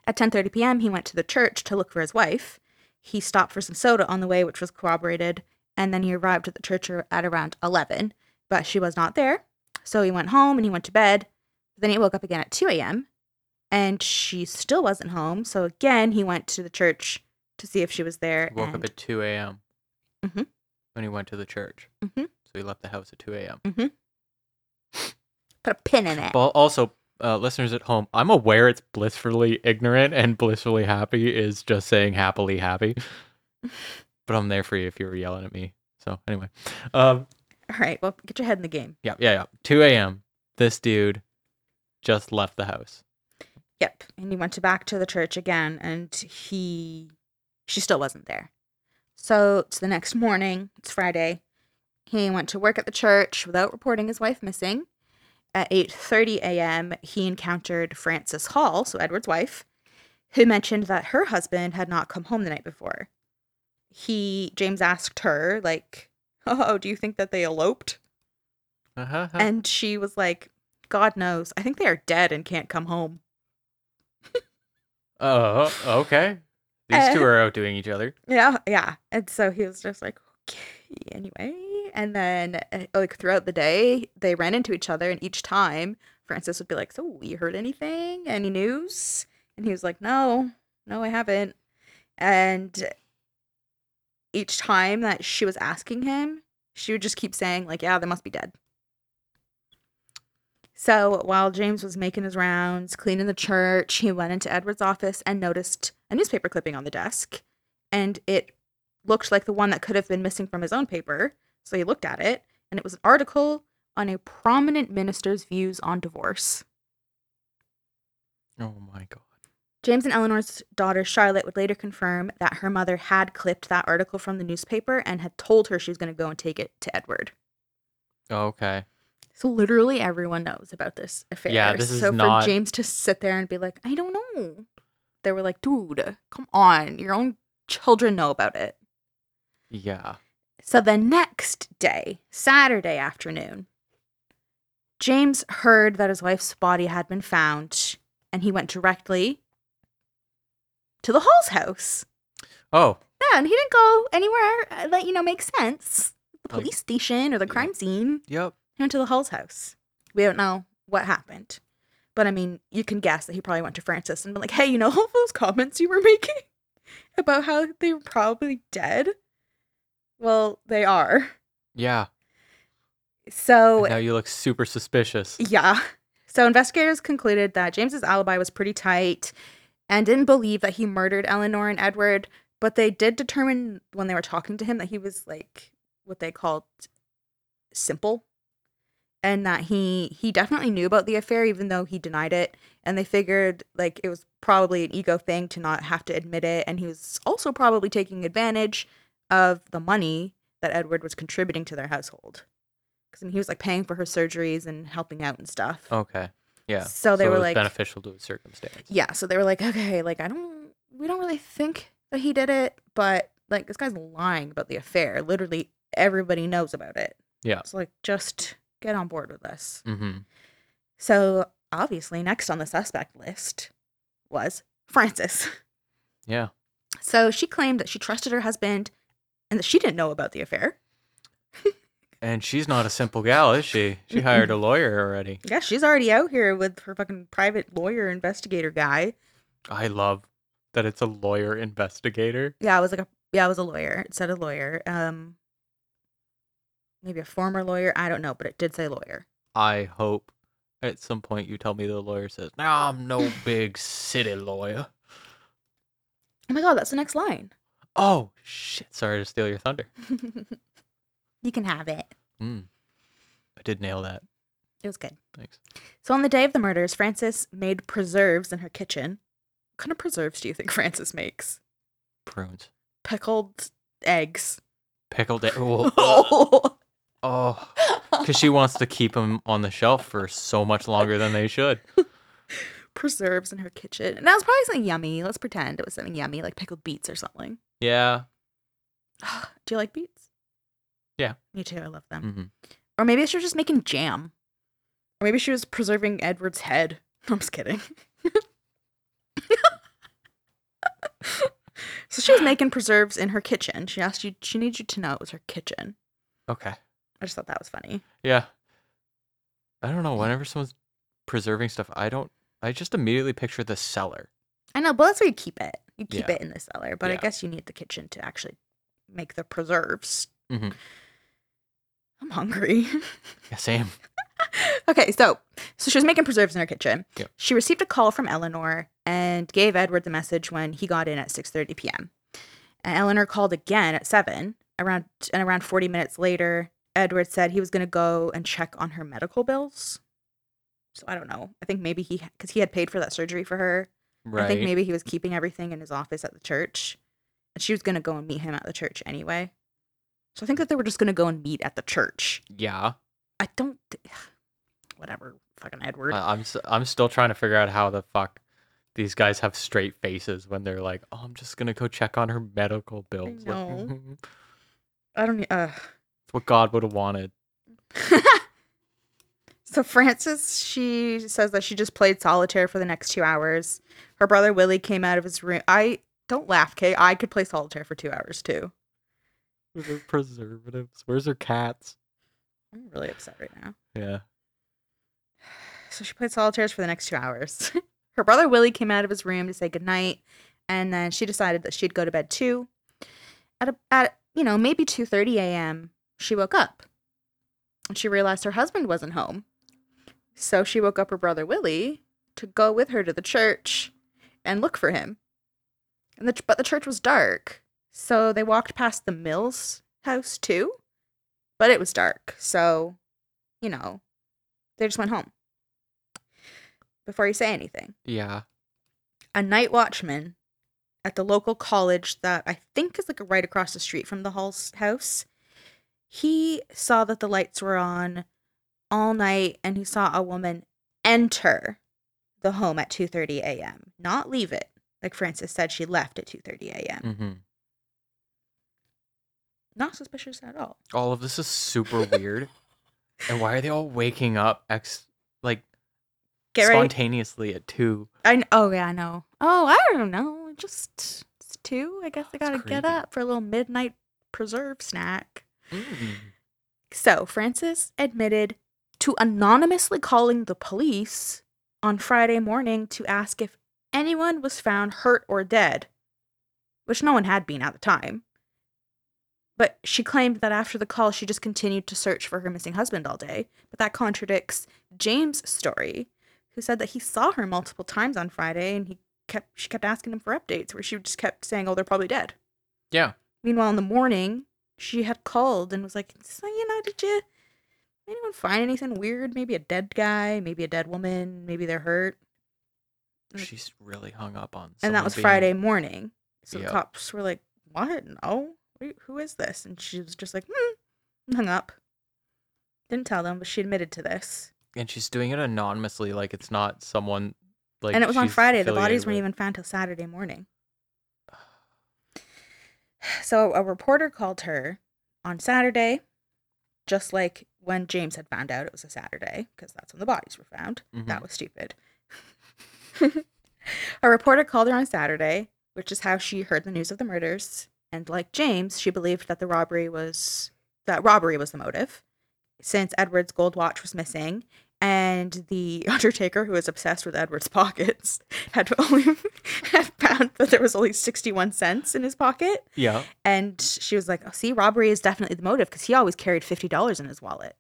At 10:30 p.m., he went to the church to look for his wife. He stopped for some soda on the way, which was corroborated, and then he arrived at the church at around 11, but she was not there. So he went home and he went to bed. Then he woke up again at 2 a.m. and she still wasn't home. So again, he went to the church to see if she was there. Woke up at 2 a.m. Mhm. When he went to the church. Mhm. So he left the house at 2 a.m. put a pin in it. But also, uh, listeners at home, I'm aware it's blissfully ignorant and blissfully happy is just saying happily happy. *laughs* but I'm there for you if you were yelling at me. So anyway, um, All right, well, get your head in the game. yeah, yeah, yeah. 2 a.m. This dude just left the house. Yep. And he went to back to the church again, and he, she still wasn't there. So it's the next morning. It's Friday. He went to work at the church without reporting his wife missing. At 8:30 a.m., he encountered Frances Hall, so Edward's wife, who mentioned that her husband had not come home the night before. He James asked her like, "Oh, do you think that they eloped?" Uh-huh. And she was like, God knows. I think they are dead and can't come home. Oh, okay. These two Uh, are outdoing each other. Yeah, yeah. And so he was just like, okay, anyway. And then, uh, like, throughout the day, they ran into each other. And each time, Frances would be like, So, you heard anything? Any news? And he was like, No, no, I haven't. And each time that she was asking him, she would just keep saying, like, Yeah, they must be dead. So while James was making his rounds, cleaning the church, he went into Edward's office and noticed a newspaper clipping on the desk. And it looked like the one that could have been missing from his own paper. So he looked at it, and it was an article on a prominent minister's views on divorce. Oh my god. James and Eleanor's daughter Charlotte would later confirm that her mother had clipped that article from the newspaper and had told her she was going to go and take it to Edward. Okay. So literally everyone knows about this affair. Yeah, this is so not- for James to sit there and be like, I don't know. They were like, dude, come on. Your own children know about it. Yeah. So the next day, Saturday afternoon, James heard that his wife's body had been found and he went directly to the Hall's house. Oh, Yeah, and he didn't go anywhere uh, that, you know, makes sense. The Like- police station or the crime scene. yep. He went to the Hall's house. We don't know what happened. But I mean, you can guess that he probably went to Frances and been like, hey, you know all *laughs* those comments you were making *laughs* about how they were probably dead? Well, they are. Yeah. So, now you look super suspicious. yeah. So investigators concluded that James's alibi was pretty tight and didn't believe that he murdered Eleanor and Edward, but they did determine when they were talking to him that he was like what they called simple and that he he definitely knew about the affair even though he denied it and they figured like it was probably an ego thing to not have to admit it and he was also probably taking advantage of the money that Edward was contributing to their household because he was like paying for her surgeries and helping out and stuff. Okay. Yeah. So they it were like, beneficial to his circumstance. yeah. So they were like, okay, like I don't, we don't really think that he did it, but like this guy's lying about the affair. Literally, everybody knows about it. Yeah. So like, just get on board with this. Mm-hmm. So obviously, next on the suspect list was Frances. Yeah. So she claimed that she trusted her husband and that she didn't know about the affair. *laughs* And she's not a simple gal, is she? She hired a *laughs* lawyer already. Yeah, she's already out here with her fucking private lawyer investigator guy. I love that it's a lawyer investigator. Yeah, I was like a yeah, I was a lawyer. It said a lawyer. Um maybe a former lawyer. I don't know, but it did say lawyer. I hope at some point you tell me the lawyer says, "No, I'm no big city lawyer." Oh my god, that's the next line. Oh shit! Sorry to steal your thunder. *laughs* you can have it. Mm. I did nail that. It was good. Thanks. So on the day of the murders, Frances made preserves in her kitchen. What kind of preserves do you think *laughs* Frances makes? Prunes, Pickled eggs. pickled. eggs. *laughs* Oh, Oh. oh, because she wants to keep them on the shelf for so much longer than they should. *laughs* preserves in her kitchen. And that was probably something yummy. Let's pretend it was something yummy, like pickled beets or something. Yeah. *sighs* Do you like beets? Yeah. Me too. I love them. hmm Or maybe she was just making jam. Or maybe she was preserving Edward's head. *laughs* I'm just kidding. *laughs* so she was making preserves in her kitchen. She asked you, she needs you to know it was her kitchen. Okay. I just thought that was funny. Yeah. I don't know. Whenever someone's preserving stuff, I don't. I just immediately picture the cellar. I know, but that's where you keep it. You keep Yeah. it in the cellar. But I guess you need the kitchen to actually make the preserves. Mhm. I'm hungry. Yeah, same. *laughs* okay, so so she was making preserves in her kitchen. Yep. She received a call from Eleanor and gave Edward the message when he got in at 6:30 p.m. And Eleanor called again at 7. Around and around 40 minutes later, Edward said he was going to go and check on her medical bills. So I don't know. I think maybe he cuz he had paid for that surgery for her. Right. I think maybe he was keeping everything in his office at the church. And she was going to go and meet him at the church anyway. So I think that they were just going to go and meet at the church. yeah. I don't. Th- *sighs* whatever, fucking Edward. I- I'm. s- I'm still trying to figure out how the fuck these guys have straight faces when they're like, "Oh, I'm just gonna go check on her medical bills." Know. *laughs* I don't. Uh. it's what God would have wanted. *laughs* so Frances, she says that she just played solitaire for the next two hours. Her brother Willie came out of his room. I don't laugh, Kay. I could play solitaire for two hours too. Where's her preservatives? Where's her cats? I'm really upset right now. Yeah. So she played solitaires for the next two hours. *laughs* Her brother Willie came out of his room to say goodnight, and then she decided that she'd go to bed too. At a, at you know maybe two thirty a.m. she woke up, and she realized her husband wasn't home. So she woke up her brother Willie to go with her to the church and look for him. And the, but the church was dark, so they walked past the Mills house too, but it was dark. So, you know, they just went home before you say anything. Yeah. A night watchman at the local college that I think is like right across the street from the Hall's house, he saw that the lights were on all night and he saw a woman enter the home at 2:30 a.m. Not leave it. Like Frances said she left at 2:30 a.m. Mm-hmm. Not suspicious at all. All of this is super *laughs* weird. and why are they all waking up ex like Get ready. spontaneously at two? I kn- oh yeah, I know. Oh, I don't know. Just it's two. I guess I gotta get up for a little midnight preserve snack. Mm. So Frances admitted to anonymously calling the police on Friday morning to ask if anyone was found hurt or dead, which no one had been at the time. But she claimed that after the call, she just continued to search for her missing husband all day. But that contradicts James' story, who said that he saw her multiple times on Friday and he kept she kept asking him for updates where she just kept saying, "Oh, they're probably dead." Yeah. Meanwhile, in the morning, she had called and was like, "So you know, did you anyone find anything weird? Maybe a dead guy, maybe a dead woman, maybe they're hurt." She's really hung up on. and that was being- Friday morning. So Yep. the cops were like, "What? No, Who is this?" And she was just like, "Hmm," and hung up. Didn't tell them, but she admitted to this. and she's doing it anonymously, like it's not someone. Like and it was on Friday. The bodies weren't with. even found till Saturday morning. *sighs* So a reporter called her on Saturday, just like when James had found out it was a Saturday, because that's when the bodies were found. That Mhm. was stupid. *laughs* a reporter called her on Saturday, which is how she heard the news of the murders. And like James, she believed that the robbery was that robbery was the motive, since Edward's gold watch was missing, and the *laughs* Undertaker, who was obsessed with Edward's *laughs* pockets, had only *laughs* had found that there was only sixty-one cents in his pocket. Yeah. And she was like, "Oh, see, robbery is definitely the motive because he always carried fifty dollars in his wallet,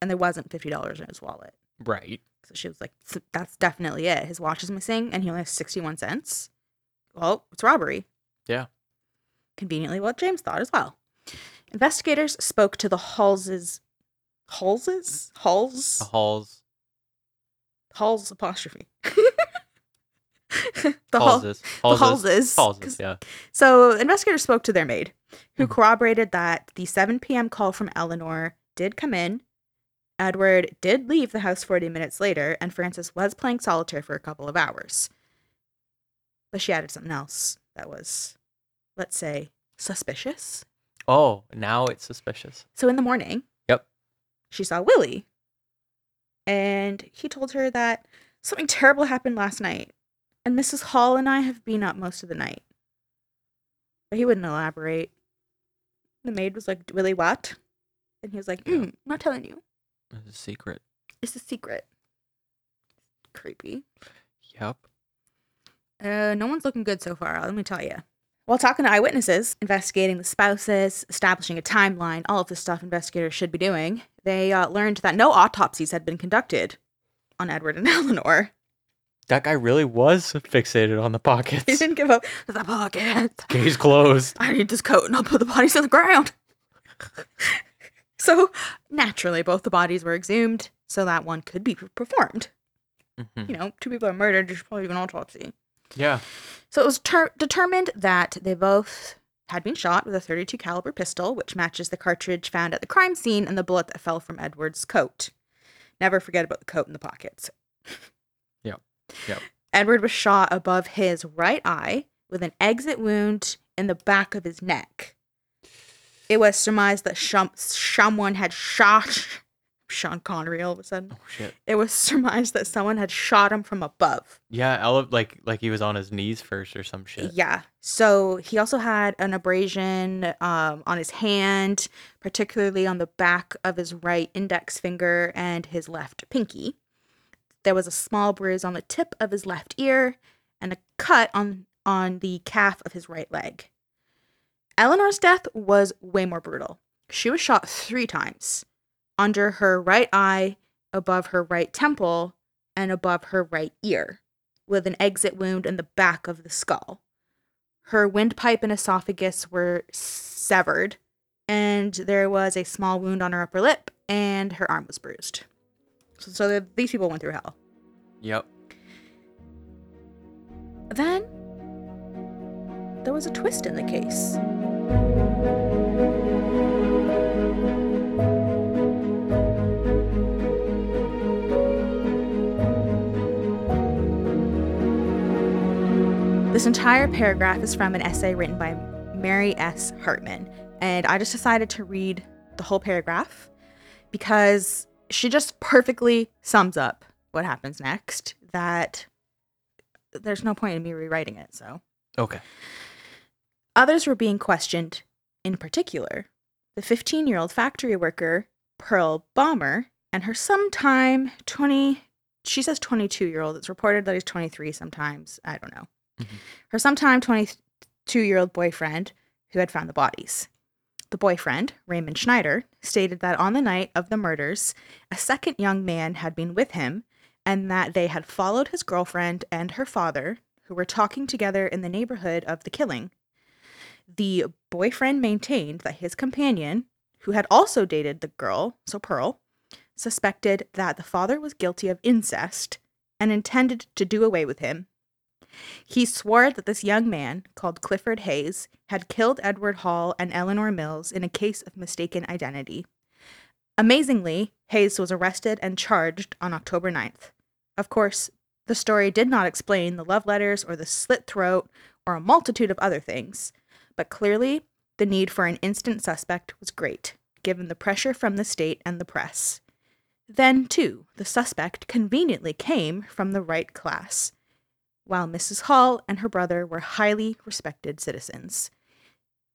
and there wasn't fifty dollars in his wallet." Right. So she was like, "That's definitely it. His watch is missing, and he only has sixty-one cents. Well, it's robbery." Yeah. Conveniently, what James thought as well. Investigators spoke to the Hallses, Hallses, Halls, The halls. Halls apostrophe. *laughs* the Hall- Halses. the Hallses. 'cause- Yeah. So investigators spoke to their maid, who Mhm. corroborated that the 7 p.m. call from Eleanor did come in. Edward did leave the house 40 minutes later, and Frances was playing solitaire for a couple of hours. But she added something else that was, let's say, suspicious. Oh, now it's suspicious. So in the morning, Yep. she saw Willie, and he told her that something terrible happened last night, and Mrs. Hall and I have been up most of the night. But he wouldn't elaborate. The maid was like, Willie, what? And he was like, Yeah. mm, I'm not telling you. It's a secret. It's a secret. Creepy. Yep. Uh, no one's looking good so far, let me tell you. While talking to eyewitnesses, investigating the spouses, establishing a timeline, all of the stuff investigators should be doing, they uh, learned that no autopsies had been conducted on Edward and *laughs* Eleanor. That guy really was fixated on the pockets. *laughs* He didn't give up the pocket. Case closed. I need this coat and I'll put the bodies on the ground. *laughs* so, naturally, both the bodies were exhumed so that one could be performed. Mhm. You know, two people are murdered, there's probably do an autopsy. Yeah. So it was ter- determined that they both had been shot with a 32 caliber pistol, which matches the cartridge found at the crime scene and the bullet that fell from Edward's coat. Never forget about the coat in the pockets. *laughs* Yep. Yep. Edward was shot above his right eye with an exit wound in the back of his neck. It was surmised that shum- someone had shot Sean Connery all of a sudden. Oh shit. It was *laughs* surmised that someone had shot him from above. Yeah, Ele- like like he was on his knees first or some shit. Yeah. So he also had an abrasion um, on his hand, particularly on the back of his right index finger and his left pinky. There was a small bruise on the tip of his left ear and a cut on on the calf of his right leg. Eleanor's death was way more brutal. She was shot three times under her right eye, above her right temple, and above her right ear, with an exit wound in the back of the skull. Her windpipe and esophagus were severed, and there was a small wound on her upper lip, and her arm was bruised. So, so the- these people went through hell. Yep. Then there was a twist in the case. This entire paragraph is from an essay written by Mary S. Hartman, and I just decided to read the whole paragraph because she just perfectly sums up what happens next. That there's no point in me rewriting it, so. Okay. Others were being questioned, in particular, the 15 year old factory worker, Pearl Bahmer, and her sometime 20, she says 22 year old. It's reported that he's 23 sometimes. I don't know. Mhm. Her sometime 22 year old boyfriend who had found the bodies. The boyfriend, Raymond Schneider, stated that on the night of the murders, a second young man had been with him and that they had followed his girlfriend and her father, who were talking together in the neighborhood of the killing. The boyfriend maintained that his companion, who had also dated the girl, so Pearl, suspected that the father was guilty of incest and intended to do away with him. He swore that this young man, called Clifford Hayes, had killed Edward Hall and Eleanor Mills in a case of mistaken identity. Amazingly, Hayes was arrested and charged on October 9th. Of course, the story did not explain the love letters or the slit throat or a multitude of other things, but clearly the need for an instant suspect was great, given the pressure from the state and the press. Then, too, the suspect conveniently came from the right class, while Mrs. Hall and her brother were highly respected citizens.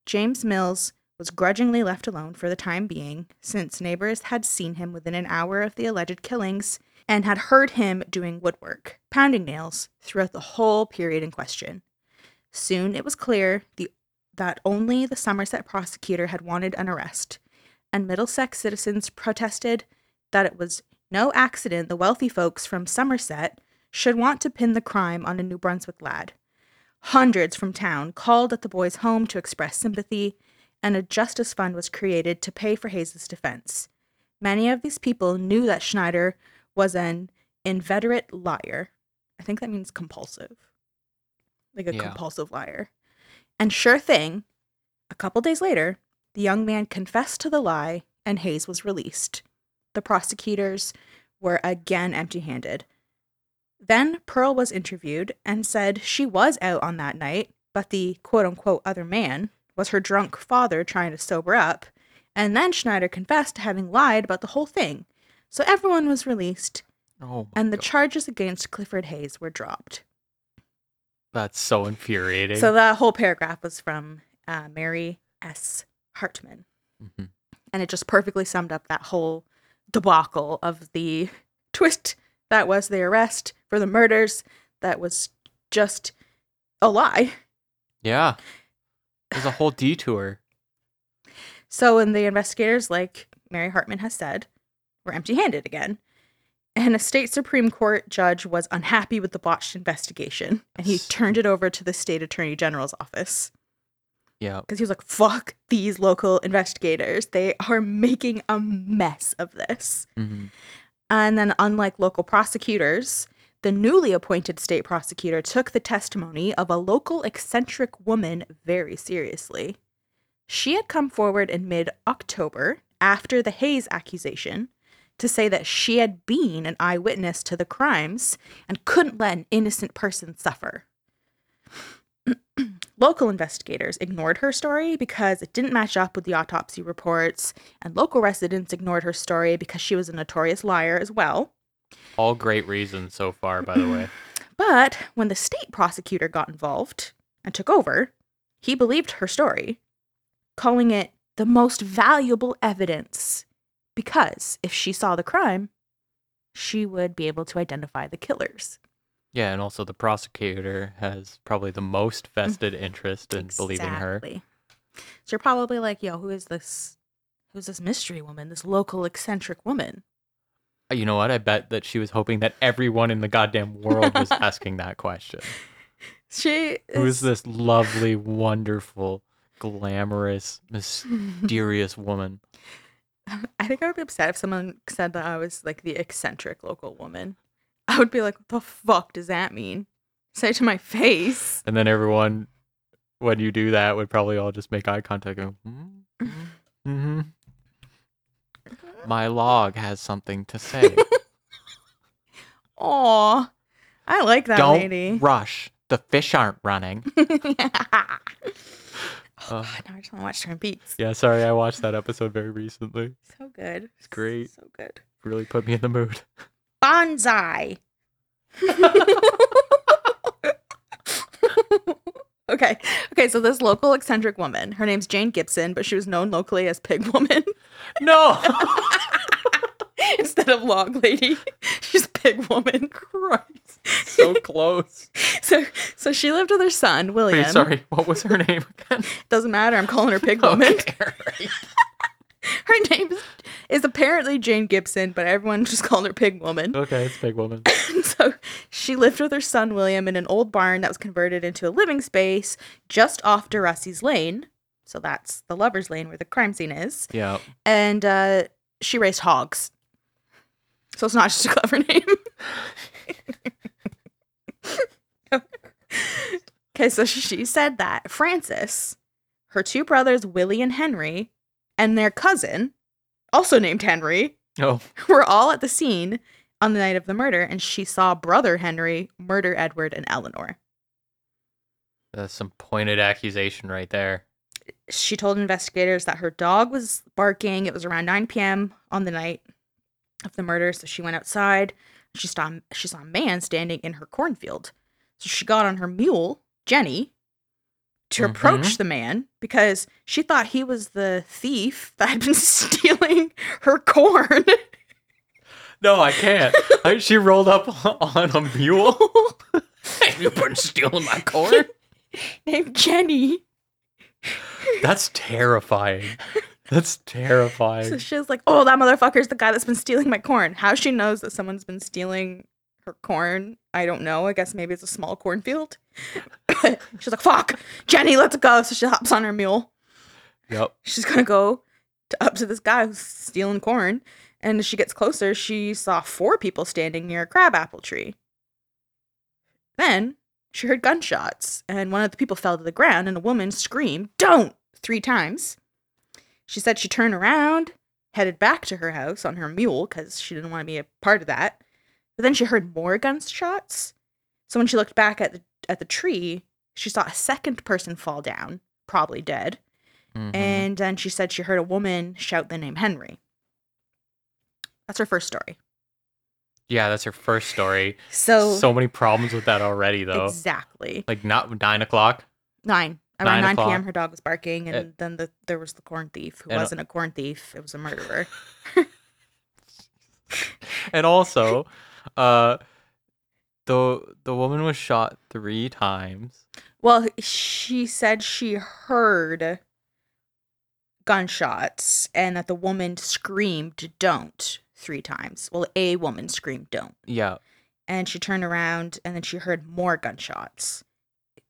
James Mills was grudgingly left alone for the time being, since neighbors had seen him within an hour of the alleged killings and had heard him doing woodwork, pounding nails, throughout the whole period in question. Soon it was clear the, that only the Somerset prosecutor had wanted an arrest, and Middlesex citizens protested that it was no accident the wealthy folks from Somerset should want to pin the crime on a New Brunswick lad. Hundreds from town called at the boy's home to express sympathy, and a justice fund was created to pay for Hayes's defense. Many of these people knew that Schneider was an inveterate liar. I think that means compulsive. Like a Yeah. compulsive liar. And sure thing, a couple days later, the young man confessed to the lie and Hayes was released. The prosecutors were again empty handed. Then Pearl was interviewed and said she was out on that night, but the quote unquote other man was her drunk father trying to sober up. And then Schneider confessed to having lied about the whole thing. So everyone was released, Oh, and the God. charges against Clifford Hayes were dropped. that's so infuriating. So that whole paragraph was from uh, Mary S. Hartman. Mhm. and it just perfectly summed up that whole debacle of the *laughs* twist that was the arrest for the murders that was just a lie. Yeah. There's a whole detour. So, and the investigators, like Mary Hartman has said, were empty handed again. And a state Supreme Court judge was unhappy with the botched investigation and he turned it over to the state attorney general's office. Yeah. because he was like, fuck these local investigators. They are making a mess of this. hmm And then, unlike local prosecutors, the newly appointed state prosecutor took the testimony of a local eccentric woman very seriously. She had come forward in mid October after the Hayes accusation to say that she had been an eyewitness to the crimes and couldn't let an innocent person suffer. Local investigators ignored her story because it didn't match up with the autopsy reports, and local residents ignored her story because she was a notorious liar as well. All great reasons so far, by the way. *laughs* But when the state prosecutor got involved and took over, he believed her story, calling it the most valuable evidence because if she saw the crime, she would be able to identify the killers. Yeah, and also the prosecutor has probably the most vested interest in believing her. Exactly. So you're probably like, yo, who is this? Who's this mystery woman? This local eccentric woman? Uh, You know what? I bet that she was hoping that everyone in the goddamn world was *laughs* asking that question. She Who is this lovely, wonderful, glamorous, mysterious woman? *laughs* I think I would be upset if someone said that I was like the eccentric local woman. I would be like, what the fuck does that mean? Say it to my face. And then everyone, when you do that, would probably all just make eye contact and go, mm-hmm. mm-hmm. My log has something to say. *laughs* Aw, I like that Don't lady. rush. The fish aren't running. *laughs* oh, Uh, God, now I just want to watch Twin Peaks. Yeah, sorry, I watched that episode very recently. So good. It's great. So good. Really put me in the mood. *laughs* Bonsai. okay. Okay, so this local eccentric woman, her name's Jane Gibson, but she was known locally as Pig Woman No! *laughs* instead of Log Lady. She's Pig Woman. Christ. So close. *laughs* So so she lived with her son, William. Wait, sorry, what was her name again? Doesn't matter. I'm calling her Pig *laughs* Woman. Okay, alright. *laughs* her name is, is apparently Jane Gibson, but everyone just called her Pig Woman. Okay, it's Pig woman. *laughs* so she lived with her son William in an old barn that was converted into a living space just off De Russey's Lane. So that's the lover's lane where the crime scene is. Yeah. And uh, she raised hogs. So it's not just a clever *laughs* name. okay, so she said that Frances, her two brothers, Willie and Henry, and their cousin, also named Henry, Oh, were all at the scene on the night of the murder, and she saw brother Henry murder Edward and Eleanor. that's some pointed accusation right there. She told investigators that her dog was barking. It was around 9 p.m. on the night of the murder, so she went outside. She saw she saw a man standing in her cornfield. So she got on her mule, Jenny, to mm-hmm. approach the man because she thought he was the thief *laughs* that had been stealing her corn. No, I can't. *laughs* I, she rolled up *laughs* on a mule. You've been stealing my corn. named Jenny. That's terrifying. That's So terrifying. she was like, "Oh, that motherfucker's the guy that's been stealing my corn." How she knows that someone's been stealing her corn, I don't know. I guess maybe it's a small cornfield. *coughs* She's like, "Fuck, Jenny, let's go." So she hops on her mule. Yep. She's gonna go to, up to this guy who's stealing corn, and as she gets closer, she saw four people standing near a crabapple tree. Then she heard gunshots, and one of the people fell to the ground, and a woman screamed, Don't! three times. She said she turned around, headed back to her house on her mule because she didn't want to be a part of that. But then she heard more gunshots. So when she looked back at the at the tree, she saw a second person fall down, probably dead. Mhm. And then she said she heard a woman shout the name Henry. That's her first story. yeah, that's her first story. So, So many problems with that already, though. exactly Like not nine o'clock. nine around Nine 9 p.m. Her dog was barking, and Uh, then the there was the corn thief who uh, wasn't a corn thief; it was a murderer. *laughs* and also, uh, the the woman was shot three times. Well, she said she heard gunshots and that the woman screamed "Don't" three times. Well, a woman screamed "Don't," Yeah. and she turned around and then she heard more gunshots.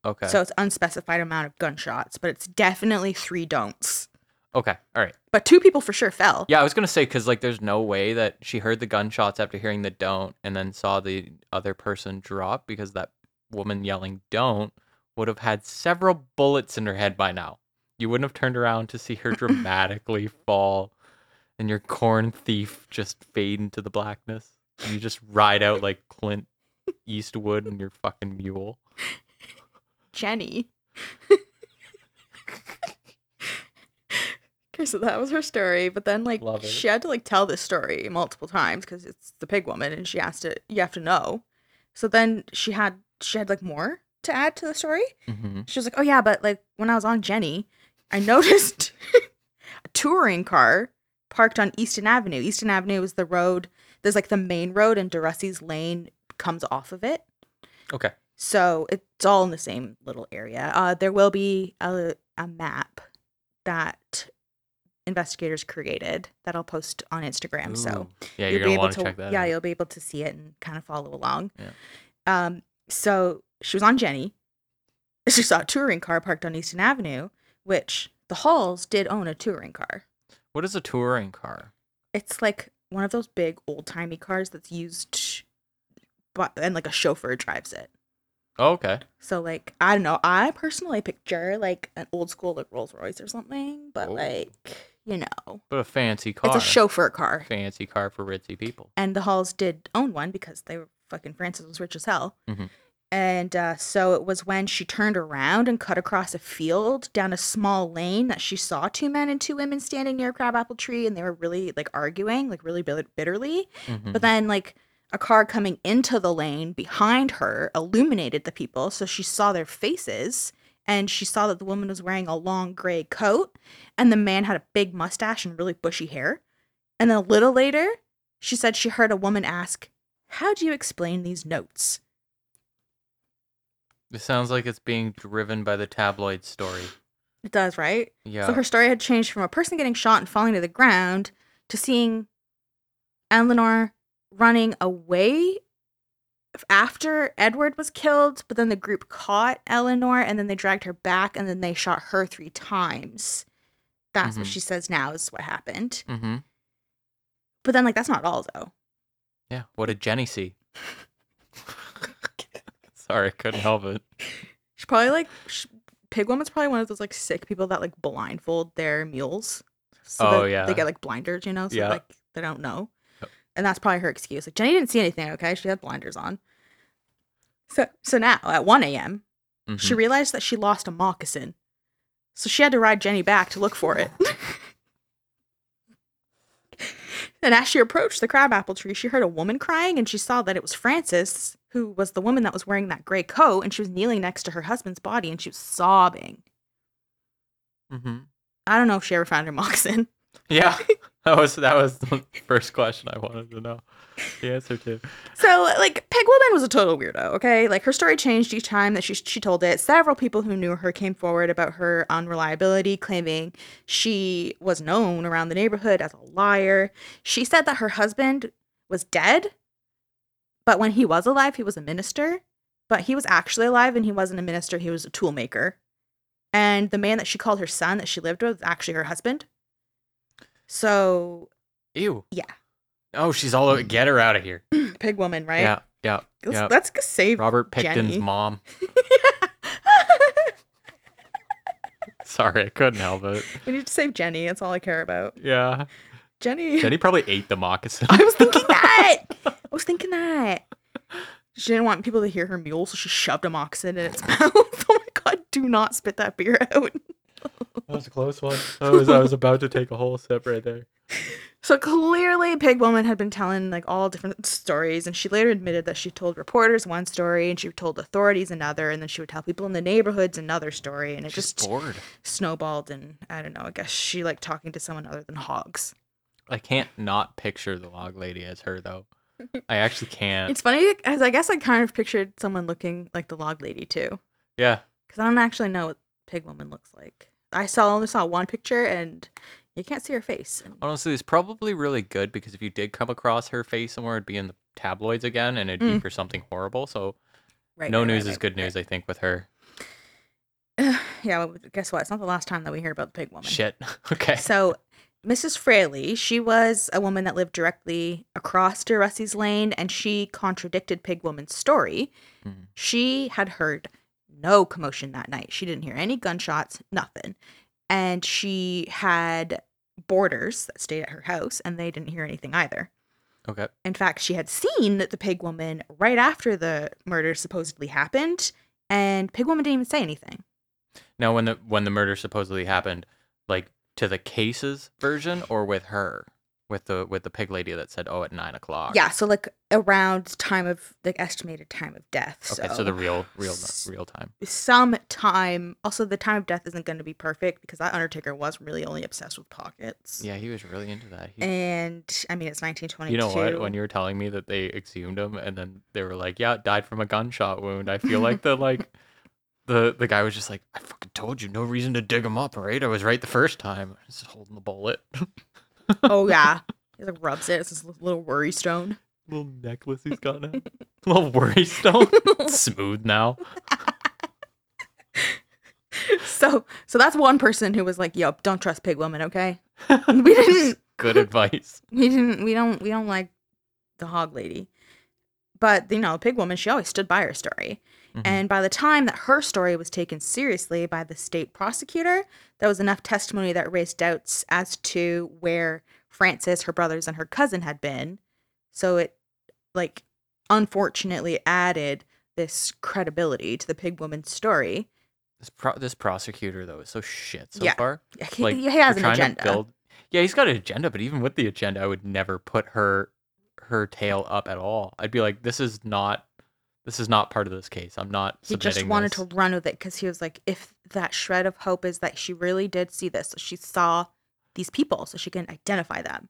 Okay. So it's unspecified amount of gunshots, but it's definitely three don'ts. Okay. All right. But two people for sure fell. Yeah, I was gonna say because like, there's no way that she heard the gunshots after hearing the don't, and then saw the other person drop because that woman yelling "don't" would have had several bullets in her head by now. You wouldn't have turned around to see her *laughs* dramatically fall, and your corn thief just fade into the blackness. And you just ride out like Clint Eastwood and your fucking mule. Jenny. *laughs* *laughs* so that was her story, but then like Love it. she had to like tell this story multiple times because it's the pig woman, and she has to you have to know. So then she had she had like more to add to the story. hmm She was like, "Oh yeah, but like when I was on Jenny, I noticed *laughs* a touring car parked on Easton Avenue. Easton Avenue is the road. There's like the main road, and De Russey's Lane comes off of it. Okay. So it's all in the same little area. Uh, there will be a, a map that investigators created that I'll post on Instagram. So yeah, you'll you're be able to, to check that. yeah, out. you'll be able to see it and kind of follow along. Yeah. Um, so she was on Jenny. She saw a touring car parked on Easton Avenue, which the Halls did own a touring car. What is a touring car? It's like one of those big old timey cars that's used, but and like a chauffeur drives it. Oh, okay. So like I don't know. I personally picture like an old school like Rolls Royce or something, but Oh. like you know, But a fancy car. it's a chauffeur car. Fancy car for ritzy people. And the Halls did own one because they were fucking Frances was rich as hell. Mhm. And uh, so it was when she turned around and cut across a field down a small lane that she saw two men and two women standing near a crabapple tree, and they were really like arguing, like really bit- bitterly. Mhm. But then, like, a car coming into the lane behind her illuminated the people. So she saw their faces and she saw that the woman was wearing a long gray coat and the man had a big mustache and really bushy hair. And then a little later, she said she heard a woman ask, How do you explain these notes? It sounds like it's being driven by the tabloid story. It does, right? Yeah. So her story had changed from a person getting shot and falling to the ground to seeing Eleanor running away after Edward was killed, but then the group caught Eleanor and then they dragged her back and then they shot her three times. That's what Mhm. she says now is what happened. mm-hmm. But then, like, that's not all though. Yeah. What did Jenny see? *laughs* Sorry, couldn't help it. She probably like sh- Pig Woman's probably one of those like sick people that like blindfold their mules. So Oh, yeah. they get like blinders, you know, so Yeah. like they don't know. And that's probably her excuse. Like Jenny didn't see anything. Okay, she had blinders on. So so now at one a.m. she Mhm. realized that she lost a moccasin, so she had to ride Jenny back to look for it. *laughs* and as she approached the crabapple tree, she heard a woman crying, and she saw that it was Frances, who was the woman that was wearing that gray coat, and she was kneeling next to her husband's body, and she was sobbing. Mhm. I don't know if she ever found her moccasin. Yeah. *laughs* *laughs* That was that was the first question I wanted to know. The answer to. So, like, Pig Woman was a total weirdo, okay? Like, her story changed each time that she, she told it. Several people who knew her came forward about her unreliability, claiming she was known around the neighborhood as a liar. She said that her husband was dead, but when he was alive, he was a minister. But he was actually alive and he wasn't a minister, he was a tool maker. And the man that she called her son that she lived with was actually her husband. So, Ew. Yeah. Oh, she's all over. Get her out of here. *clears throat* Pig Woman, right? Yeah. Yeah. Let's, yeah. let's go save Robert Pickton's Jenny. mom. *laughs* Sorry, I couldn't help it. we need to save Jenny. That's all I care about. Yeah. Jenny. *laughs* Jenny probably ate the moccasin. I was thinking *laughs* that. I was thinking that. She didn't want people to hear her mule, so she shoved a moccasin in its mouth. oh my god, do not spit that beer out. *laughs* That was a close one. I was I was about to take a whole sip right there. So clearly, Pig Woman had been telling like all different stories, and she later admitted that she told reporters one story, and she told authorities another, and then she would tell people in the neighborhoods another story, and it She's just bored. snowballed. And I don't know. I guess she liked talking to someone other than hogs. I can't not picture the log lady as her though. I actually can't. It's funny, as I guess I kind of pictured someone looking like the log lady too, yeah. because I don't actually know what Pig Woman looks like. I saw only saw one picture, and you can't see her face. Honestly, it's probably really good because if you did come across her face somewhere, it'd be in the tabloids again, and it'd be Mm. for something horrible. So right, no right, news right, is good right, news, I think, with her. right. yeah, well, guess what? It's not the last time that we hear about the Pig Woman. Shit. *laughs* okay. So, Mrs. Fraley, she was a woman that lived directly across De Russey's Lane, and she contradicted Pig Woman's story. Mhm. She had heard no commotion that night. She didn't hear any gunshots, nothing. And she had boarders that stayed at her house, and they didn't hear anything either. Okay. In fact, she had seen the Pig Woman right after the murder supposedly happened, and Pig Woman didn't even say anything. Now, when the when the murder supposedly happened, like to the cases version, or with her, with the with the pig lady that said, "Oh, at nine o'clock." Yeah, so like around time of the estimated time of death. Okay, so, the real real real time. some time. Also, the time of death isn't going to be perfect because that Undertaker was really only obsessed with pockets. Yeah, he was really into that. He, And I mean, it's 1922. you know what? When you were telling me that they exhumed him, and then they were like, "Yeah, died from a gunshot wound," I feel like the like. *laughs* The, the guy was just like, I fucking told you, no reason to dig him up, right? I was right the first time. Just holding the bullet. *laughs* *laughs* oh yeah, he like rubs it. It's this little worry stone. Little necklace he's got now. *laughs* Little worry stone. *laughs* Smooth now. so, so that's one person who was like, "Yo, don't trust Pig Woman." Okay, we didn't. Good advice. We didn't. We don't. We don't like the Hog Lady. But you know, Pig Woman, she always stood by her story. Mhm. And by the time that her story was taken seriously by the state prosecutor, there was enough testimony that raised doubts as to where Frances, her brothers, and her cousin had been. So it, like, unfortunately added this credibility to the pig woman's story. This pro- this prosecutor though is so shit so Yeah. far. He, Like he has an agenda. build- Yeah, he's got an agenda, but even with the agenda, I would never put her her tail up at all. I'd be like, this is not this is not part of this case. I'm not He just wanted this. to run with it because he was like, if that shred of hope is that she really did see this, so she saw these people, so she can identify them.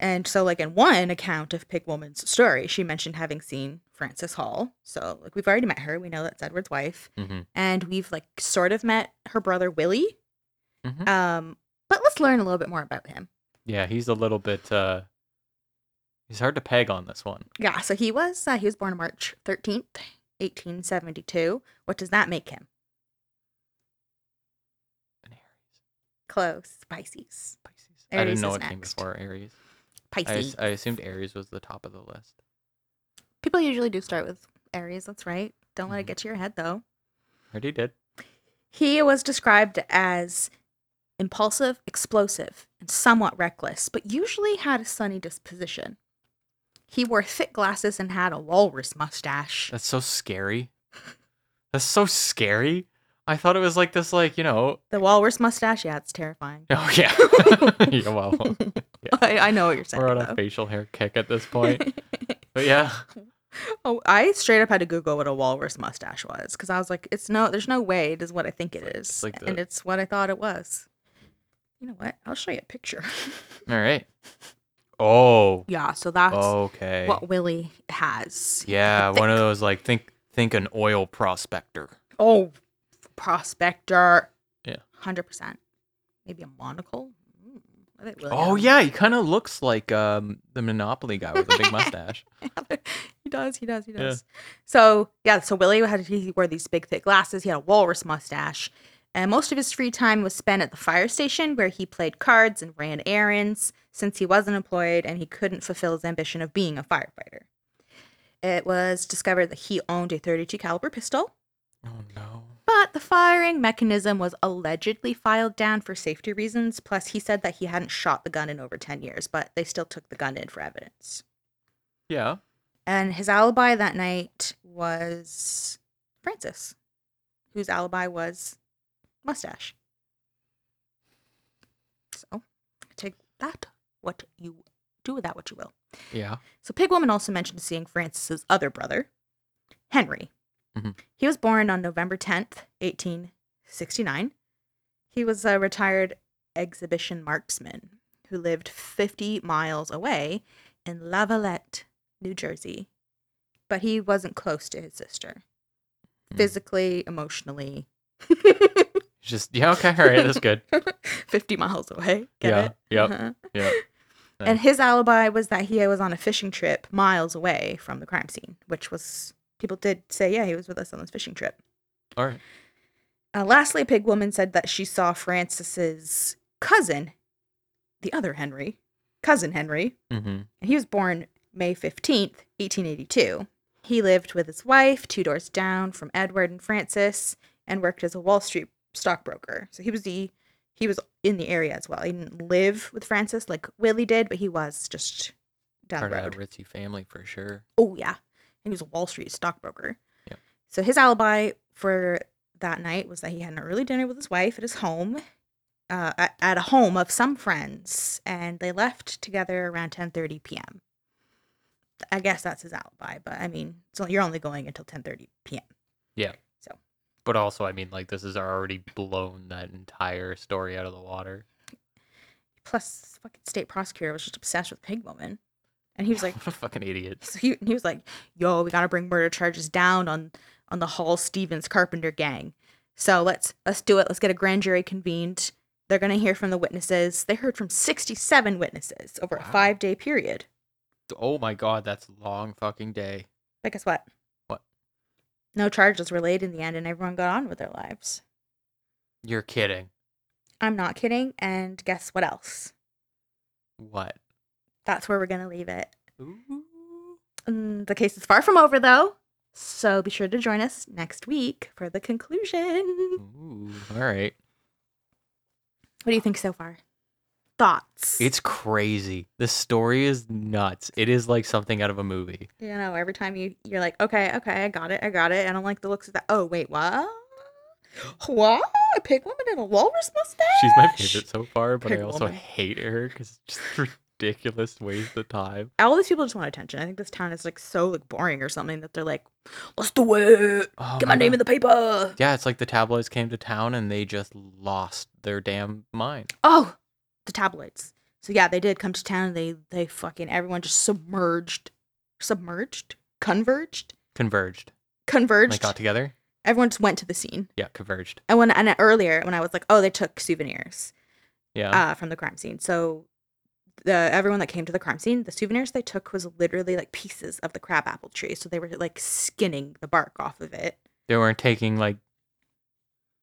And so, like in one account of Pig Woman's story, she mentioned having seen Frances Hall. So, like we've already met her. We know that's Edward's wife, hmm and we've like sort of met her brother Willie. hmm Um, but let's learn a little bit more about him. Yeah, he's a little bit. uh He's hard to peg on this one. Yeah, so he was uh, he was born March thirteenth, eighteen seventy two. What does that make him? An Aries. Close, Pisces. Pisces. I didn't know what came before Aries. I, Pisces. as- I assumed Aries was the top of the list. People usually do start with Aries. That's right. Don't let it Mhm. get to your head though. Already did. He was described as impulsive, explosive, and somewhat reckless, but usually had a sunny disposition. He wore thick glasses and had a walrus mustache. That's so scary. That's so scary. I thought it was like this, like you know. The walrus mustache, yeah, it's terrifying. Oh yeah. *laughs* *laughs* yeah well, I, I know what you're saying. we're on a facial hair kick at this *laughs* point. But yeah, oh, I straight up had to Google what a walrus mustache was because I was like, it's no, there's no way it is what I think it is, it's like and it's what I thought it was. You know what? I'll show you a picture. all right. Oh, yeah, so that's okay. what Willie has. Yeah, *laughs* one of those like think think an oil prospector. Oh, prospector. Yeah. hundred percent. Maybe a monocle. Mm, I think Willie Oh has- yeah, he kind of looks like um the Monopoly guy with a big mustache. *laughs* he does. He does. He does. So yeah. So Willie had he wore these big thick glasses. He had a walrus mustache, and most of his free time was spent at the fire station where he played cards and ran errands. Since he wasn't employed and he couldn't fulfill his ambition of being a firefighter, it was discovered that he owned a 32 caliber pistol. Oh no. But the firing mechanism was allegedly filed down for safety reasons. Plus, he said that he hadn't shot the gun in over 10 years, but they still took the gun in for evidence. Yeah. And his alibi that night was Frances, whose alibi was mustache. So, take that, what you do with that, what you will. Yeah. So Pigwoman also mentioned seeing Frances's other brother, Henry. Mhm. He was born on November 10th, 1869. He was a retired exhibition marksman who lived 50 miles away in Lavallette, New Jersey. But he wasn't close to his sister. Mm. Physically, emotionally. *laughs* Just yeah. Okay. All right. That's good. *laughs* 50 miles away. Get Yeah, it? yep. Uh-huh. Yeah. *laughs* And his alibi was that he was on a fishing trip miles away from the crime scene, which was people did say, yeah, he was with us on this fishing trip. All right. Uh, lastly, Pig Woman said that she saw Frances's cousin, the other Henry, cousin Henry, Mm-hmm. and he was born May 15th, 1882. He lived with his wife two doors down from Edward and Frances and worked as a Wall Street stockbroker. So he was the he was in the area as well. He didn't live with Frances like Willie did, but he was just down Part the of road. a ritzy family for sure. Oh yeah, and he was a Wall Street stockbroker. Yeah. So his alibi for that night was that he had an early dinner with his wife at his home, uh, at, at a home of some friends, and they left together around ten thirty p.m. I guess that's his alibi, but I mean, so you're only going until ten thirty p.m. But also, I mean, like this has already blown that entire story out of the water. Plus, fucking state prosecutor was just obsessed with Pig Woman, and he was like, *laughs* what a fucking idiot. So *laughs* he, he was like, "Yo, we gotta bring murder charges down on on the Hall Stevens Carpenter gang. So let's let's do it. Let's get a grand jury convened. They're gonna hear from the witnesses. They heard from sixty seven witnesses over a five day period. Oh my god, that's a long fucking day. But guess what? No charges were laid in the end, and everyone got on with their lives. You're kidding. I'm not kidding. And guess what else? What? That's where we're gonna leave it. Ooh. Mm, the case is far from over, though. So be sure to join us next week for the conclusion. Ooh. All right. What do you think so far? Thoughts? It's crazy. The story is nuts. It is like something out of a movie. You know, every time you you're like, okay, okay, I got it, I got it, and I'm like the looks of that. Oh wait, what? What? A pig woman in a walrus mustache? She's my favorite so far, but I also woman. hate her because it's just *laughs* ridiculous waste of time. All these people just want attention. I think this town is like so like boring or something that they're like, let's do it. Oh Get my name God. in the paper. Yeah, it's like the tabloids came to town and they just lost their damn mind. Oh, the tabloids. So yeah, they did come to town. They they fucking everyone just submerged, submerged, converged, Converged. converged. Like got together? everyone just went to the scene. Yeah, converged. And when and earlier when I was like, oh, they took souvenirs Yeah. uh, from the crime scene. So the everyone that came to the crime scene, the souvenirs they took was literally like pieces of the crabapple tree. So they were like skinning the bark off of it. they weren't taking like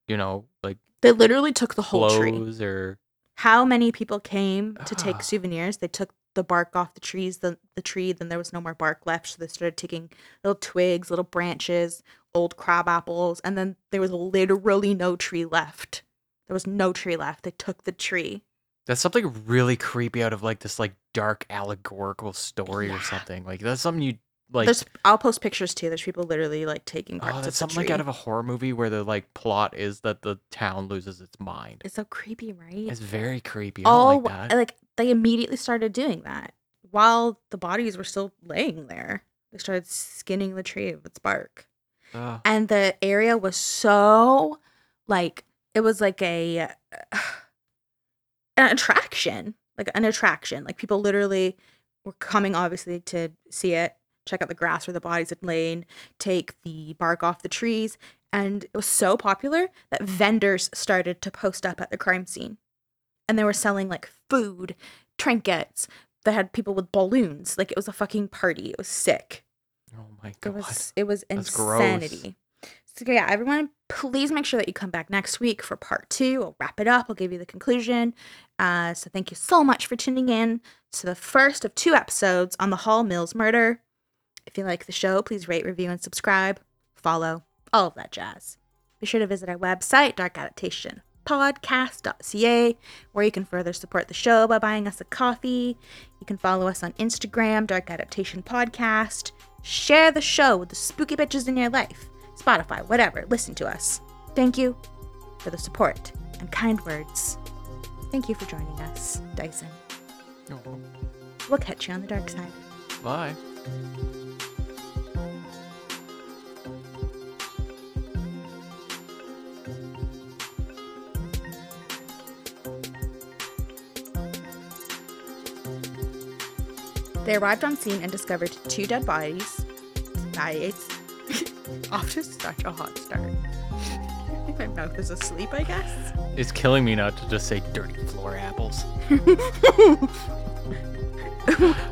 you know, like They literally took the whole tree. or How many people came to take Ah. souvenirs? They took the bark off the trees, the the tree, then there was no more bark left. So they started taking little twigs, little branches, old crab apples, and then there was literally no tree left. There was no tree left. They took the tree. that's something really creepy out of like this like dark allegorical story Yeah. or something. Like that's something you like There's I'll post pictures too. There's people literally like taking oh, parts Oh, of that's the something tree. like out of a horror movie where the like plot is that the town loses its mind. it's so creepy, right? It's very creepy. I don't like like they immediately started doing that while the bodies were still laying there. They started skinning the tree of its bark. Ugh. and the area was so like it was like a *sighs* an attraction like an attraction like people literally were coming obviously to see it check out the grass where the bodies had lain take the bark off the trees and it was so popular that vendors started to post up at the crime scene and they were selling like food trinkets they had people with balloons like it was a fucking party it was sick oh my god. it was it was That's gross. insanity. So yeah, everyone, please make sure that you come back next week for part two. I'll wrap it up. I'll give you the conclusion. Uh, so thank you so much for tuning in to the first of two episodes on the Hall Mills murder. If you like the show, please rate, review, and subscribe. Follow all of that jazz. Be sure to visit our website, darkadaptationpodcast.ca, where you can further support the show by buying us a coffee. You can follow us on Instagram, Dark Adaptation Podcast. Share the show with the spooky bitches in your life. Spotify, whatever. Listen to us. Thank you for the support and kind words. Thank you for joining us, Dyson. Oh, We'll catch you on the dark side. bye. They arrived on scene and discovered two dead bodies. It's *laughs* off to such a hot start. I *laughs* think my mouth is asleep, I guess. It's killing me not to just say dirty floor apples. *laughs*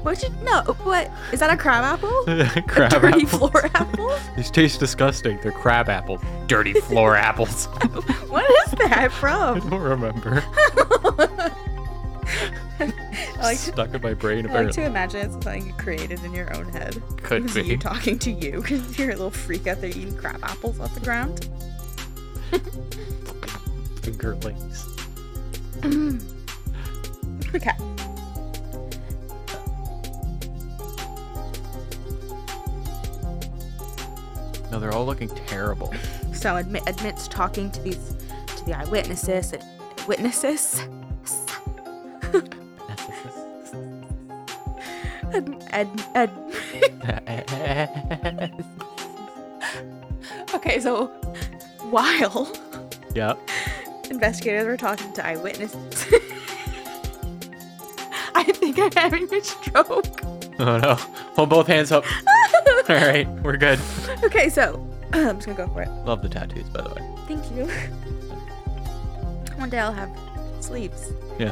what you no? What is that? A crab apple? crab Dirty apples. floor apple? These taste disgusting. They're crab apples. Dirty floor apples. What is that from? I don't remember. I *laughs* like to, Stuck in my brain I like apparently. to imagine it's something you created in your own head. Could be. you talking to you because you're a little freak out there eating crab apples off the ground. *laughs* Fingerlings. *clears throat* okay. No, they're all looking terrible. *laughs* So admit, admits talking to these to the eyewitnesses and witnesses. Ad, ad, ad, okay, so while yep. investigators were talking to eyewitnesses, *laughs* I think I'm having a stroke. Oh no. Hold both hands up. *laughs* All right, we're good. okay, so *clears throat* I'm just gonna go for it. Love the tattoos, by the way. Thank you. *laughs* One day I'll have sleeves. Yeah.